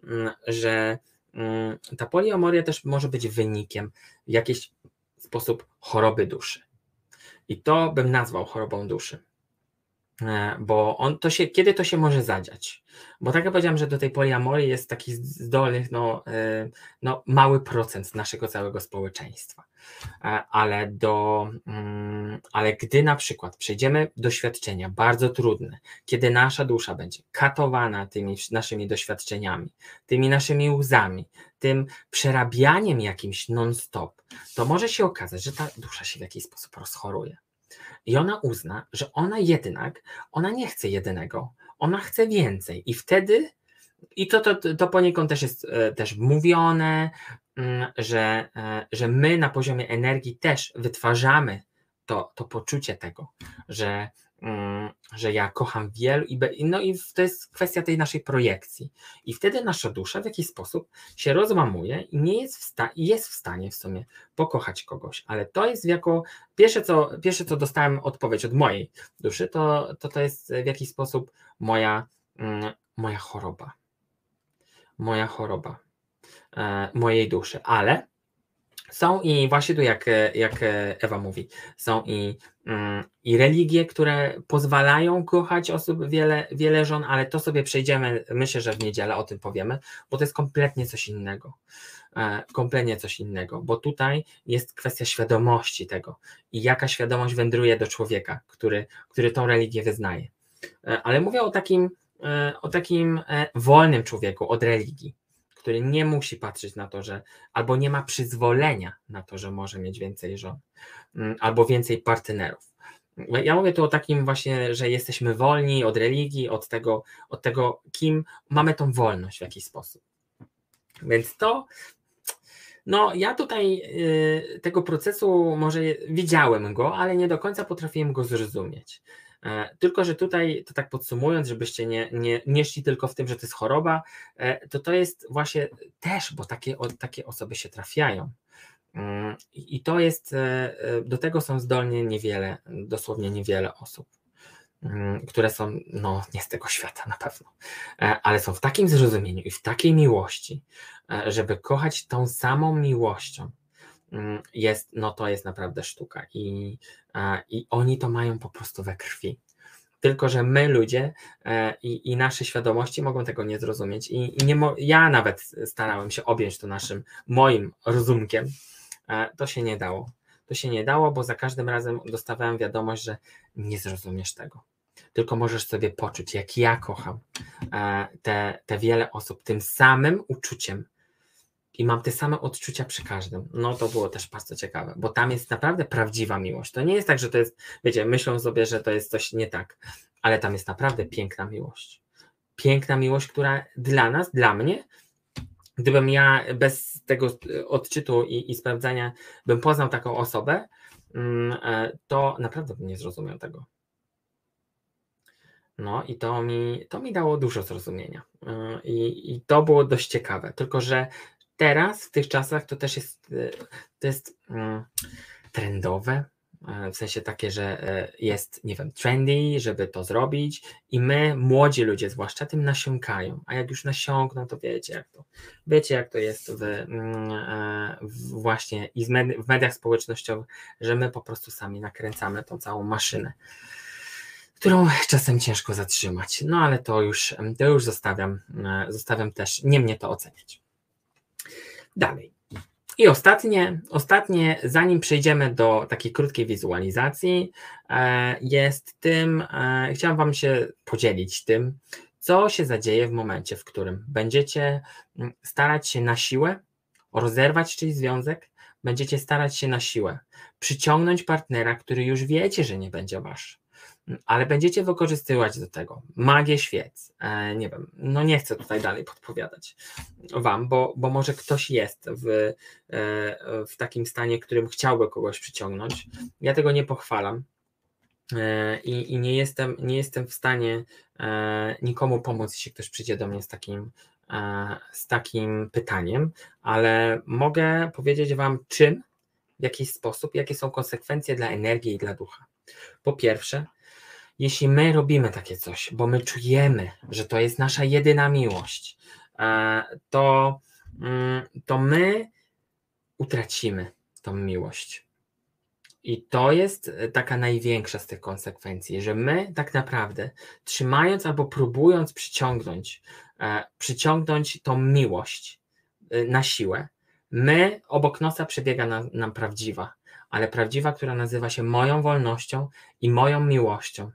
mm, że mm, ta poliamoria też może być wynikiem w jakiś sposób choroby duszy. I to bym nazwał chorobą duszy. E, bo on to się, kiedy to się może zadziać? Bo tak jak powiedziałem, że do tej poliamorii jest taki zdolnych, no, e, no mały procent naszego całego społeczeństwa. E, ale do, mm, ale gdy na przykład przejdziemy doświadczenia bardzo trudne, kiedy nasza dusza będzie katowana tymi naszymi doświadczeniami, tymi naszymi łzami, tym przerabianiem jakimś non-stop, to może się okazać, że ta dusza się w jakiś sposób rozchoruje i ona uzna, że ona jednak, ona nie chce jedynego, ona chce więcej. I wtedy, i to, to, to poniekąd też jest e, też mówione, mm, że, e, że my na poziomie energii też wytwarzamy to, to poczucie tego, że że ja kocham wielu i, no i to jest kwestia tej naszej projekcji. I wtedy nasza dusza w jakiś sposób się rozłamuje i nie jest w, sta- jest w stanie w sumie pokochać kogoś. Ale to jest jako pierwsze co, pierwsze, co dostałem odpowiedź od mojej duszy, to, to to jest w jakiś sposób moja, mm, moja choroba. Moja choroba e, mojej duszy. Ale są i właśnie tu, jak, jak Ewa mówi, są i, mm, i religie, które pozwalają kochać osób, wiele, wiele żon, ale to sobie przejdziemy, myślę, że w niedzielę o tym powiemy, bo to jest kompletnie coś innego. E, kompletnie coś innego, bo tutaj jest kwestia świadomości tego i jaka świadomość wędruje do człowieka, który, który tą religię wyznaje. E, ale mówię o takim, e, o takim wolnym człowieku od religii który nie musi patrzeć na to, że albo nie ma przyzwolenia na to, że może mieć więcej żon, mm, albo więcej partnerów. Ja mówię tu o takim właśnie, że jesteśmy wolni od religii, od tego, od tego, kim mamy tą wolność w jakiś sposób. Więc to, no ja tutaj y, tego procesu może widziałem go, ale nie do końca potrafiłem go zrozumieć. E, tylko, że tutaj, to tak podsumując, żebyście nie, nie, nie szli tylko w tym, że to jest choroba, e, to to jest właśnie też, bo takie, takie osoby się trafiają. Mm, I to jest, e, do tego są zdolnie niewiele, dosłownie niewiele osób, mm, które są no, nie z tego świata na pewno, ale są w takim zrozumieniu i w takiej miłości, żeby kochać tą samą miłością, jest, no to jest naprawdę sztuka i, i oni to mają po prostu we krwi. Tylko, że my ludzie e, i, i nasze świadomości mogą tego nie zrozumieć. I, i nie mo- ja nawet starałem się objąć to naszym, moim rozumkiem. To się nie dało. To się nie dało, bo za każdym razem dostawałem wiadomość, że nie zrozumiesz tego. Tylko możesz sobie poczuć, jak ja kocham e, te, te wiele osób tym samym uczuciem, i mam te same odczucia przy każdym. No to było też bardzo ciekawe, bo tam jest naprawdę prawdziwa miłość. To nie jest tak, że to jest, wiecie, myślą sobie, że to jest coś nie tak, ale tam jest naprawdę piękna miłość. Piękna miłość, która dla nas, dla mnie, gdybym ja bez tego odczytu i, i sprawdzania bym poznał taką osobę, mm, e, to naprawdę bym nie zrozumiał tego. No i to mi, to mi dało dużo zrozumienia. E, I, I to było dość ciekawe. Tylko, że teraz, w tych czasach, to też jest, e, to jest mm, trendowe, e, w sensie takie, że e, jest, nie wiem, trendy, żeby to zrobić i my, młodzi ludzie zwłaszcza, tym nasiąkają, a jak już nasiąkną, to wiecie jak to, wiecie jak to jest w, mm, w właśnie i w mediach społecznościowych, że my po prostu sami nakręcamy tą całą maszynę którą czasem ciężko zatrzymać. No ale to już, to już zostawiam, zostawiam też, nie mnie to oceniać. Dalej. I ostatnie, ostatnie, zanim przejdziemy do takiej krótkiej wizualizacji, e, jest tym, e, chciałam Wam się podzielić tym, co się zadzieje w momencie, w którym będziecie mm, starać się na siłę rozerwać czyjś związek, będziecie starać się na siłę przyciągnąć partnera, który już wiecie, że nie będzie wasz ale będziecie wykorzystywać do tego magię świec. E, nie wiem, no nie chcę tutaj dalej podpowiadać Wam, bo, bo może ktoś jest w, e, w takim stanie, którym chciałby kogoś przyciągnąć. Ja tego nie pochwalam. E, I, I nie, jestem, nie jestem w stanie nikomu pomóc, jeśli ktoś przyjdzie do mnie z takim, z takim pytaniem, ale mogę powiedzieć Wam, czym, w jaki sposób, jakie są konsekwencje dla energii i dla ducha. Po pierwsze, jeśli my robimy takie coś, bo my czujemy, że to jest nasza jedyna miłość, e, to, mm, to my utracimy tą miłość. I to jest taka największa z tych konsekwencji, że my tak naprawdę trzymając albo próbując przyciągnąć, e, przyciągnąć tą miłość e, na siłę, my obok nosa przebiega nam, nam prawdziwa, ale prawdziwa, która nazywa się moją wolnością i moją miłością.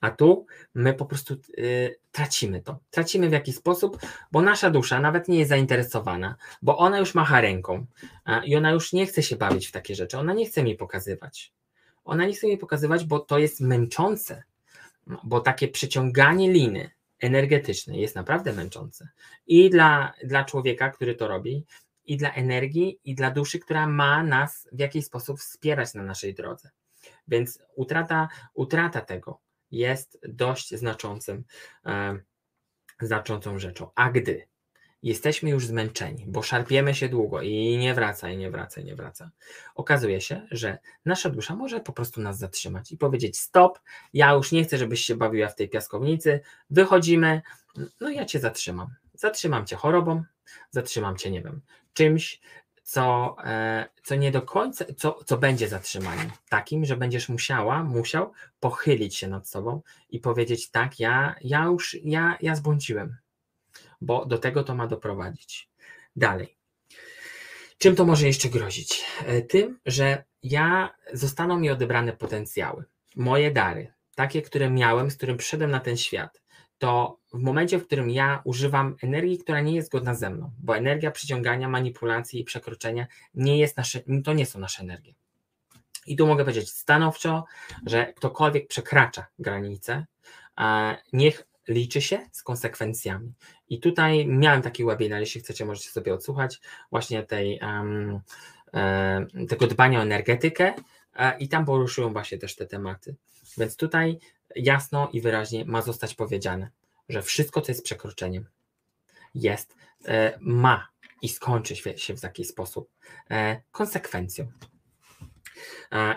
A tu my po prostu y, tracimy to. Tracimy w jakiś sposób, bo nasza dusza nawet nie jest zainteresowana, bo ona już macha ręką a, i ona już nie chce się bawić w takie rzeczy. Ona nie chce mi pokazywać. Ona nie chce mi pokazywać, bo to jest męczące, bo takie przyciąganie liny energetycznej jest naprawdę męczące. I dla, dla człowieka, który to robi, i dla energii, i dla duszy, która ma nas w jakiś sposób wspierać na naszej drodze. Więc utrata, utrata tego jest dość znaczącym, e, znaczącą rzeczą. A gdy jesteśmy już zmęczeni, bo szarpiemy się długo i nie wraca, i nie wraca, i nie wraca, okazuje się, że nasza dusza może po prostu nas zatrzymać i powiedzieć: Stop, ja już nie chcę, żebyś się bawiła w tej piaskownicy, wychodzimy, no ja cię zatrzymam. Zatrzymam cię chorobą, zatrzymam cię, nie wiem, czymś, co, e, co nie do końca, co, co będzie zatrzymaniem. Takim, że będziesz musiała, musiał pochylić się nad sobą i powiedzieć: Tak, ja, ja już, ja, ja zbłądziłem, bo do tego to ma doprowadzić. Dalej. Czym to może jeszcze grozić? E, tym, że ja zostaną mi odebrane potencjały, moje dary, takie, które miałem, z którym przyszedłem na ten świat, to w momencie, w którym ja używam energii, która nie jest zgodna ze mną, bo energia przyciągania, manipulacji i przekroczenia nie jest nasze, to nie są nasze energie. I tu mogę powiedzieć stanowczo, że ktokolwiek przekracza granice, niech liczy się z konsekwencjami. I tutaj miałem taki webinar, jeśli chcecie, możecie sobie odsłuchać, właśnie tej, um, tego dbania o energetykę i tam poruszyłem właśnie też te tematy. Więc tutaj jasno i wyraźnie ma zostać powiedziane, że wszystko, co jest przekroczeniem, jest, e, ma i skończy się w taki sposób e, konsekwencją.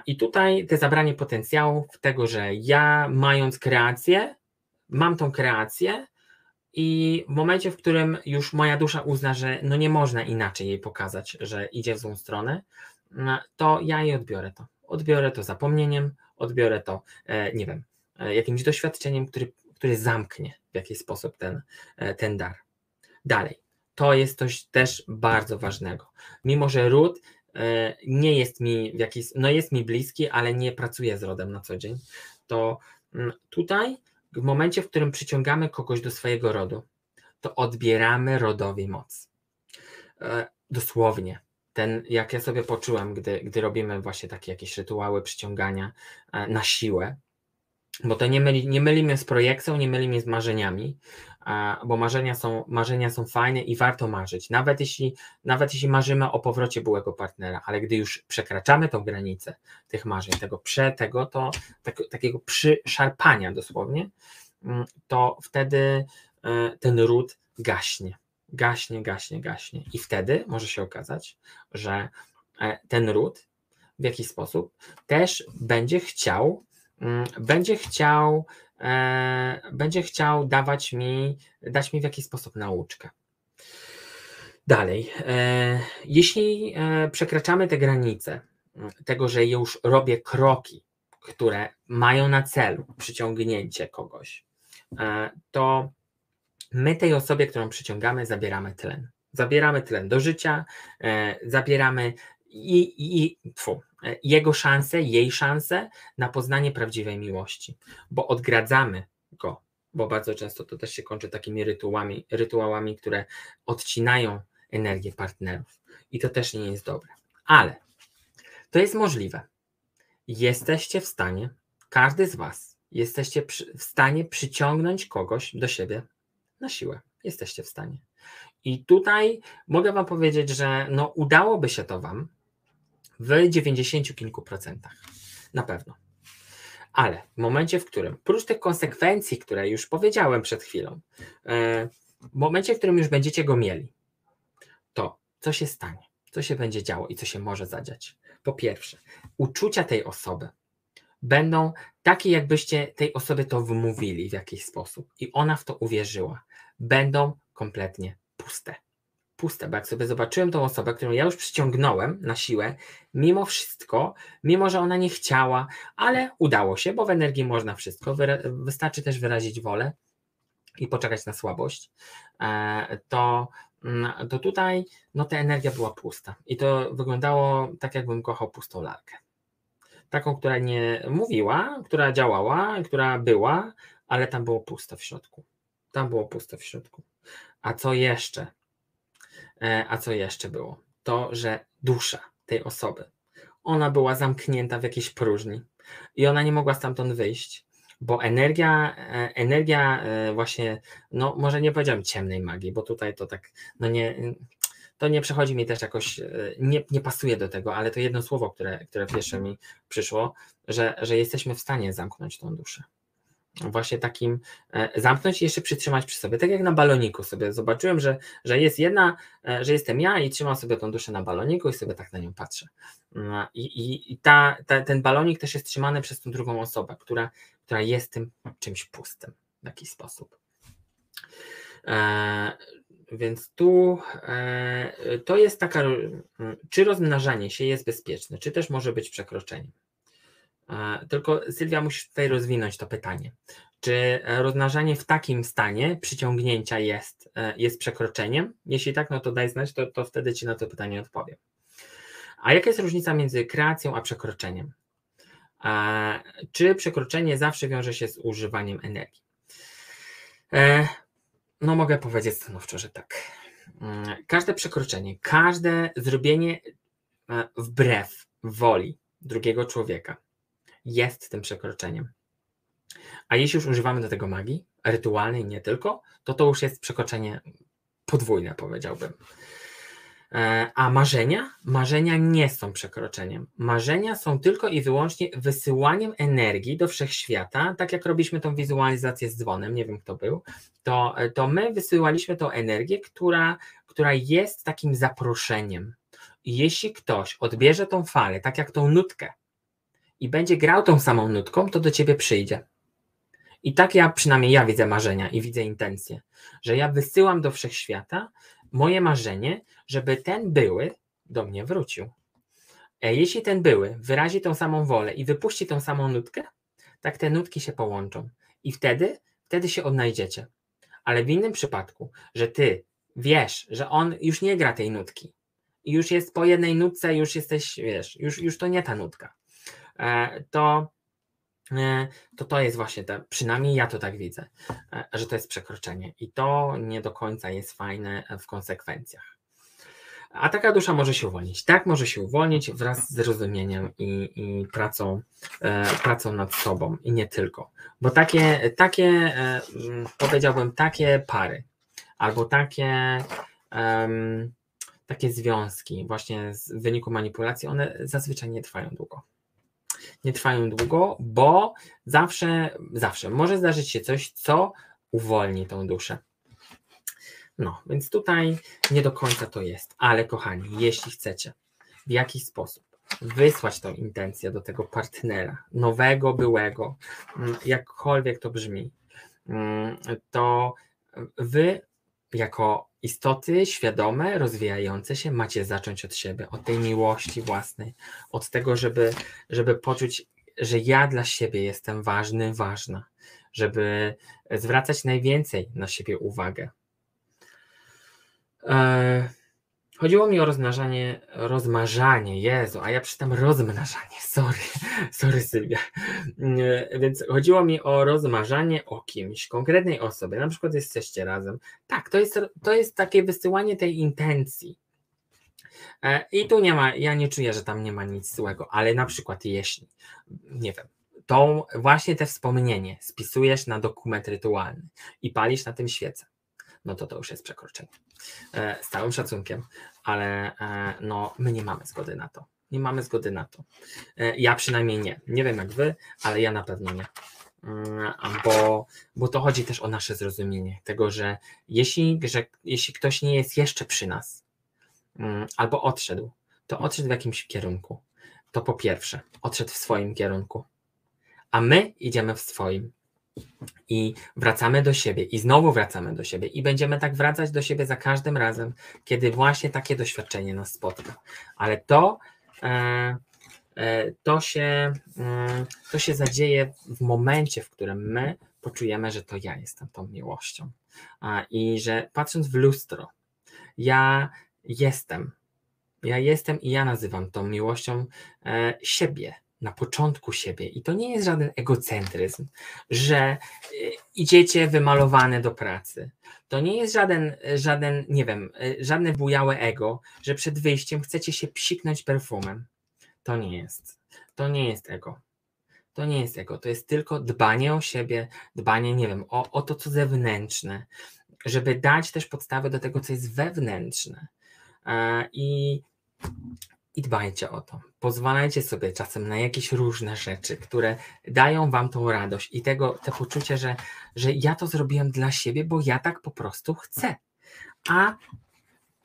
I tutaj te zabranie potencjału tego, że ja mając kreację, mam tą kreację i w momencie, w którym już moja dusza uzna, że no nie można inaczej jej pokazać, że idzie w złą stronę, to ja jej odbiorę to. Odbiorę to zapomnieniem, odbiorę to, e, nie wiem, jakimś doświadczeniem, który, który zamknie w jakiś sposób ten, e, ten dar. Dalej, to jest coś też bardzo ważnego. Mimo, że ród e, nie jest mi w jakiś, no jest mi bliski, ale nie pracuję z rodem na co dzień, to mm, tutaj w momencie, w którym przyciągamy kogoś do swojego rodu, to odbieramy rodowi moc. Dosłownie. Ten, jak ja sobie poczułem, gdy, gdy robimy właśnie takie jakieś rytuały przyciągania na siłę, bo to nie, myli, nie mylimy z projekcją, nie mylimy z marzeniami, bo marzenia są, marzenia są fajne i warto marzyć. Nawet jeśli, nawet jeśli marzymy o powrocie byłego partnera, ale gdy już przekraczamy tą granicę tych marzeń, tego prze, tego, to tak, takiego przyszarpania dosłownie, mm, to wtedy e, ten ród gaśnie. Gaśnie, gaśnie, gaśnie. I wtedy może się okazać, że e, ten ród w jakiś sposób też będzie chciał będzie chciał, e, będzie chciał dawać mi, dać mi w jakiś sposób nauczkę. Dalej, e, jeśli e, przekraczamy te granice mm, tego, że już robię kroki, które mają na celu przyciągnięcie kogoś, to my tej osobie, którą przyciągamy, zabieramy tlen. Zabieramy tlen do życia, zabieramy i, i tfu, jego szanse, jej szanse na poznanie prawdziwej miłości, bo odgradzamy go, bo bardzo często to też się kończy takimi rytuałami, rytuałami, które odcinają energię partnerów i to też nie jest dobre. Ale to jest możliwe. Jesteście w stanie, każdy z Was, jesteście w stanie przyciągnąć kogoś do siebie na siłę. Jesteście w stanie. I tutaj mogę Wam powiedzieć, że no, udałoby się to Wam, w 90 kilku procentach. Na pewno. Ale w momencie, w którym, prócz tych konsekwencji, które już powiedziałem przed chwilą, e, w momencie, w którym już będziecie go mieli, to co się stanie? Co się będzie działo i co się może zadziać? Po pierwsze, uczucia tej osoby będą takie, jakbyście tej osobie to wymówili w jakiś sposób i ona w to uwierzyła. Będą kompletnie puste puste, bo jak sobie zobaczyłem tą osobę, którą ja już przyciągnąłem na siłę, mimo wszystko, mimo że ona nie chciała, ale udało się, bo w energii można wszystko, wystarczy też wyrazić wolę i poczekać na słabość, e, to, mm, to tutaj no, ta energia była pusta i to wyglądało tak, jakbym kochał pustą lalkę. Taką, która nie mówiła, która działała, która była, ale tam było pusto w środku. Tam było pusto w środku. A co jeszcze? E, a co jeszcze było? To, że dusza tej osoby, ona była zamknięta w jakiejś próżni i ona nie mogła stamtąd wyjść, bo energia, e, energia e, właśnie, no może nie powiedziałem ciemnej magii, bo tutaj to tak, no nie, to nie przechodzi mi też jakoś, nie, nie pasuje do tego, ale to jedno słowo, które, które pierwsze mi przyszło, że, że jesteśmy w stanie zamknąć tą duszę właśnie takim e, zamknąć i jeszcze przytrzymać przy sobie. Tak jak na baloniku sobie zobaczyłem, że, że jest jedna, e, że jestem ja i trzymam sobie tą duszę na baloniku i sobie tak na nią patrzę. Mm, I, i, i ta, ta, ten balonik też jest trzymany przez tą drugą osobę, która, która jest tym czymś pustym w jakiś sposób. E, więc tu e, to jest taka, czy rozmnażanie się jest bezpieczne, czy też może być przekroczeniem. Tylko Sylwia, musisz tutaj rozwinąć to pytanie. Czy rozmnażanie w takim stanie przyciągnięcia jest, e, jest przekroczeniem? Jeśli tak, no to daj znać, to, to wtedy Ci na to pytanie odpowiem. A jaka jest różnica między kreacją a przekroczeniem? Czy przekroczenie zawsze wiąże się z używaniem energii? E, no, mogę powiedzieć stanowczo, że tak. Mm, każde przekroczenie, każde zrobienie e, wbrew woli drugiego człowieka jest tym przekroczeniem. A jeśli już używamy do tego magii, rytualnej nie tylko, to to już jest przekroczenie podwójne, powiedziałbym. E, a marzenia? Marzenia nie są przekroczeniem. Marzenia są tylko i wyłącznie wysyłaniem energii do wszechświata, tak jak robiliśmy tą wizualizację z dzwonem, nie wiem kto był, to, to my wysyłaliśmy tą energię, która, która jest takim zaproszeniem. Jeśli ktoś odbierze tą falę, tak jak tą nutkę, i będzie grał tą samą nutką, to do ciebie przyjdzie. I tak ja przynajmniej ja widzę marzenia i widzę intencje, że ja wysyłam do wszechświata moje marzenie, żeby ten były do mnie wrócił. E, jeśli ten były wyrazi tą samą wolę i wypuści tą samą nutkę, tak te nutki się połączą i wtedy, wtedy się odnajdziecie. Ale w innym przypadku, że ty wiesz, że on już nie gra tej nutki i już jest po jednej nutce, już jesteś, wiesz, już, już to nie ta nutka to e, to to jest właśnie te, przynajmniej ja to tak widzę, e, że to jest przekroczenie i to nie do końca jest fajne w konsekwencjach. A taka dusza może się uwolnić. Tak, może się uwolnić wraz z zrozumieniem i, i pracą, e, pracą nad sobą i nie tylko. Bo takie, takie e, powiedziałbym, takie pary albo takie, takie związki właśnie z wyniku manipulacji, one zazwyczaj nie trwają długo nie trwają długo, bo zawsze, zawsze może zdarzyć się coś, co uwolni tą duszę. No, więc tutaj nie do końca to jest, ale kochani, jeśli chcecie w jakiś sposób wysłać tą intencję do tego partnera, nowego, byłego, mm, jakkolwiek to brzmi, mm, to wy jako istoty świadome, rozwijające się, macie zacząć od siebie, od tej miłości własnej, od tego, żeby, żeby poczuć, że ja dla siebie jestem ważny, ważna, żeby zwracać najwięcej na siebie uwagę. Eee, Chodziło mi o rozmnażanie, rozmażanie, Jezu, a ja przeczytam rozmnażanie, sorry, sorry Sylwia. Więc chodziło mi o rozmażanie o kimś, konkretnej osobie, na przykład jesteście razem. Tak, to jest, to jest takie wysyłanie tej intencji. E, I tu nie ma, ja nie czuję, że tam nie ma nic złego, ale na przykład jeśli, nie wiem, tą właśnie te wspomnienie spisujesz na dokument rytualny i palisz na tym świecę, no to to już jest przekroczenie. E, z całym szacunkiem, ale e, no, my nie mamy zgody na to. Nie mamy zgody na to. E, ja przynajmniej nie. Nie wiem jak wy, ale ja na pewno nie. Mm, bo, bo to chodzi też o nasze zrozumienie tego, że jeśli, że jeśli ktoś nie jest jeszcze przy nas mm, albo odszedł, to odszedł w jakimś kierunku. To po pierwsze, odszedł w swoim kierunku, a my idziemy w swoim. I wracamy do siebie, i znowu wracamy do siebie, i będziemy tak wracać do siebie za każdym razem, kiedy właśnie takie doświadczenie nas spotka. Ale to, e, e, to, się, mm, to się zadzieje w momencie, w którym my poczujemy, że to ja jestem tą miłością. I że patrząc w lustro, ja jestem. Ja jestem i ja nazywam tą miłością e, siebie, na początku siebie. I to nie jest żaden egocentryzm, że e, idziecie wymalowane do pracy. To nie jest żaden, żaden, nie wiem, e, żadne bujałe ego, że przed wyjściem chcecie się psiknąć perfumem. To nie jest. To nie jest ego. To nie jest ego, to jest tylko dbanie o siebie, dbanie, nie wiem, o, o to, co zewnętrzne, żeby dać też podstawę do tego, co jest wewnętrzne. I, i dbajcie o to. Pozwalajcie sobie czasem na jakieś różne rzeczy, które dają wam tą radość i tego, te poczucie, że, że ja to zrobiłem dla siebie, bo ja tak po prostu chcę. A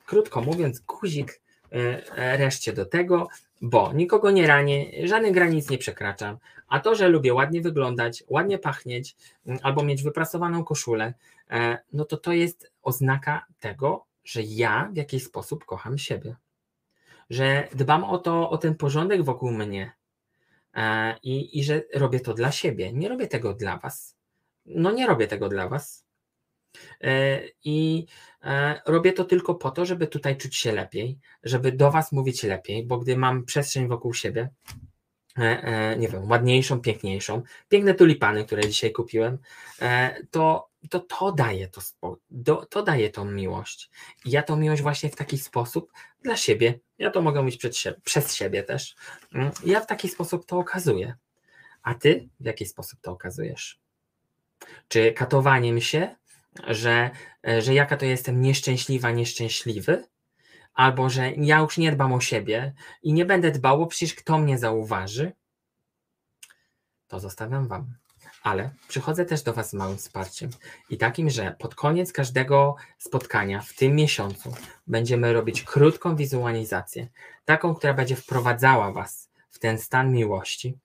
krótko mówiąc, guzik e, e, reszcie do tego, bo nikogo nie ranię, żadnych granic nie przekraczam, a to, że lubię ładnie wyglądać, ładnie pachnieć albo mieć wyprasowaną koszulę, e, no to to jest oznaka tego, że ja w jakiś sposób kocham siebie. Że dbam o to, o ten porządek wokół mnie e, i, i że robię to dla siebie. Nie robię tego dla was. No nie robię tego dla was. E, I robię to tylko po to, żeby tutaj czuć się lepiej, żeby do was mówić lepiej, bo gdy mam przestrzeń wokół siebie, E, e, nie wiem, ładniejszą, piękniejszą, piękne tulipany, które dzisiaj kupiłem, e, to to, to daje to, to daje tą miłość. I ja tą miłość właśnie w taki sposób dla siebie, ja to mogę przed siebie, przez siebie też, mm, ja w taki sposób to okazuję. A ty w jaki sposób to okazujesz? Czy katowaniem się, że, że jaka to jestem nieszczęśliwa, nieszczęśliwy? Albo że ja już nie dbam o siebie i nie będę dbał, bo przecież kto mnie zauważy, to zostawiam Wam. Ale przychodzę też do Was z małym wsparciem i takim, że pod koniec każdego spotkania w tym miesiącu będziemy robić krótką wizualizację, taką, która będzie wprowadzała Was w ten stan miłości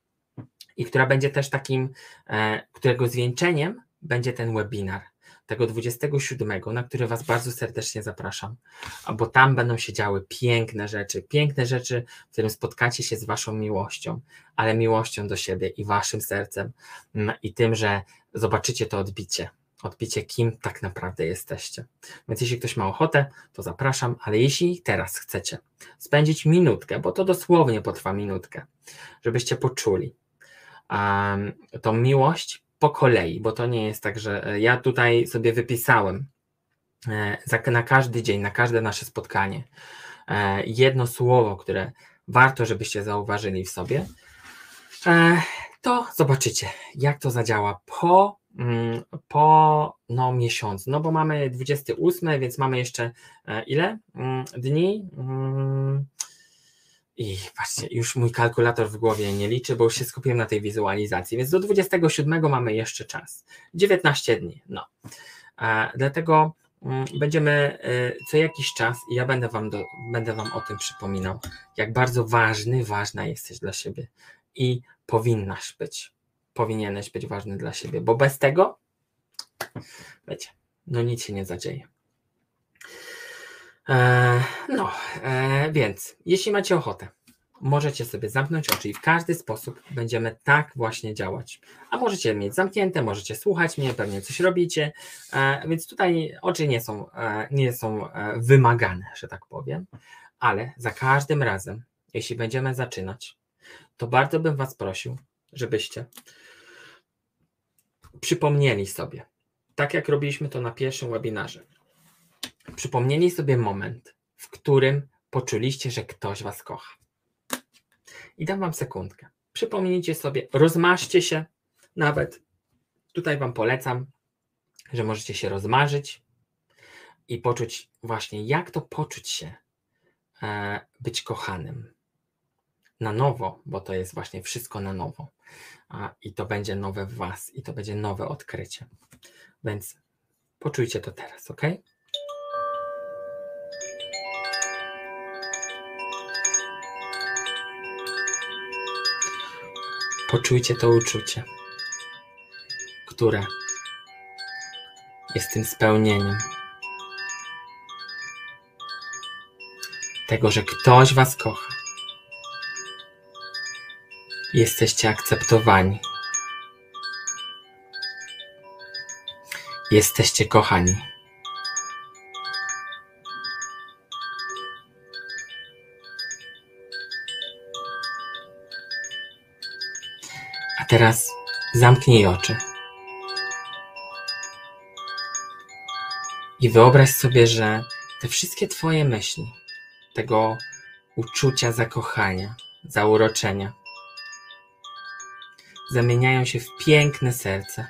i która będzie też takim, e, którego zwieńczeniem będzie ten webinar tego 27, na który Was bardzo serdecznie zapraszam, bo tam będą się działy piękne rzeczy, piękne rzeczy, w którym spotkacie się z Waszą miłością, ale miłością do siebie i Waszym sercem mm, i tym, że zobaczycie to odbicie, odbicie, kim tak naprawdę jesteście. Więc jeśli ktoś ma ochotę, to zapraszam, ale jeśli teraz chcecie spędzić minutkę, bo to dosłownie potrwa minutkę, żebyście poczuli um, tą miłość, po kolei, bo to nie jest tak, że e, ja tutaj sobie wypisałem e, na każdy dzień, na każde nasze spotkanie e, jedno słowo, które warto, żebyście zauważyli w sobie, to zobaczycie, jak to zadziała po, mm, po no, miesiącu. No bo mamy 28, więc mamy jeszcze ile mm, dni? I patrzcie, już mój kalkulator w głowie nie liczy, bo już się skupiłem na tej wizualizacji, więc do 27 mamy jeszcze czas. 19 dni, no. E, dlatego mm, będziemy e, co jakiś czas i ja będę wam, do, będę wam o tym przypominał, jak bardzo ważny, ważna jesteś dla siebie i powinnaś być, powinieneś być ważny dla siebie, bo bez tego, wiecie, no nic się nie zadzieje. E, no, e, więc jeśli macie ochotę, możecie sobie zamknąć oczy i w każdy sposób będziemy tak właśnie działać. A możecie mieć zamknięte, możecie słuchać mnie, pewnie coś robicie, e, więc tutaj oczy nie są, nie są wymagane, że tak powiem, ale za każdym razem, jeśli będziemy zaczynać, to bardzo bym Was prosił, żebyście przypomnieli sobie, tak jak robiliśmy to na pierwszym webinarze, Przypomnieli sobie moment, w którym poczuliście, że ktoś was kocha. I dam wam sekundkę. Przypomnijcie sobie, rozmarzcie się nawet. Tutaj wam polecam, że możecie się rozmarzyć i poczuć właśnie, jak to poczuć się e, być kochanym na nowo, bo to jest właśnie wszystko na nowo. I to będzie nowe w Was, i to będzie nowe odkrycie. Więc poczujcie to teraz, ok? Poczujcie to uczucie, które jest tym spełnieniem tego, że ktoś Was kocha. Jesteście akceptowani. Jesteście kochani. Teraz zamknij oczy. I wyobraź sobie, że te wszystkie Twoje myśli, tego uczucia zakochania, zauroczenia, zamieniają się w piękne serce.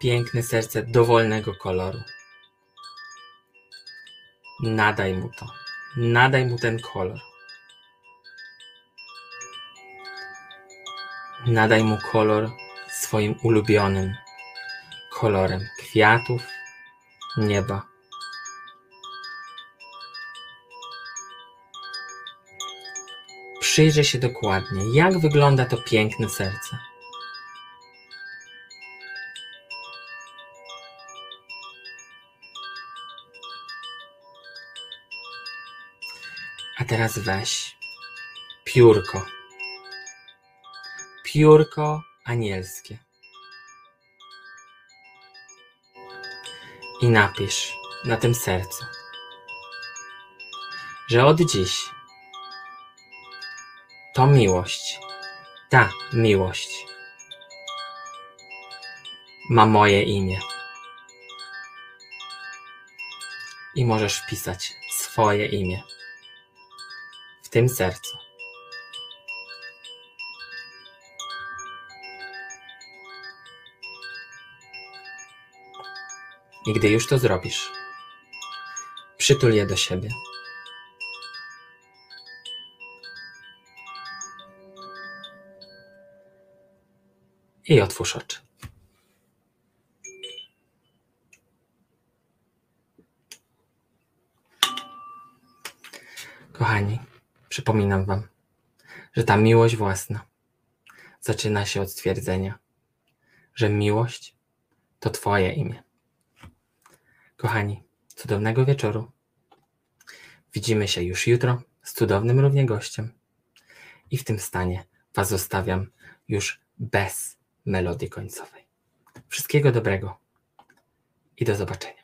Piękne serce dowolnego koloru. Nadaj mu to. Nadaj mu ten kolor. Nadaj mu kolor swoim ulubionym kolorem kwiatów, nieba. Przyjrzyj się dokładnie, jak wygląda to piękne serce. A teraz weź piórko. Piórko anielskie. I napisz na tym sercu, że od dziś to miłość, ta miłość ma moje imię. I możesz wpisać swoje imię w tym sercu. I gdy już to zrobisz, przytul je do siebie. I otwórz oczy. Kochani, przypominam Wam, że ta miłość własna zaczyna się od stwierdzenia, że miłość to Twoje imię. Kochani, cudownego wieczoru. Widzimy się już jutro z cudownym równie gościem. I w tym stanie Was zostawiam już bez melodii końcowej. Wszystkiego dobrego i do zobaczenia.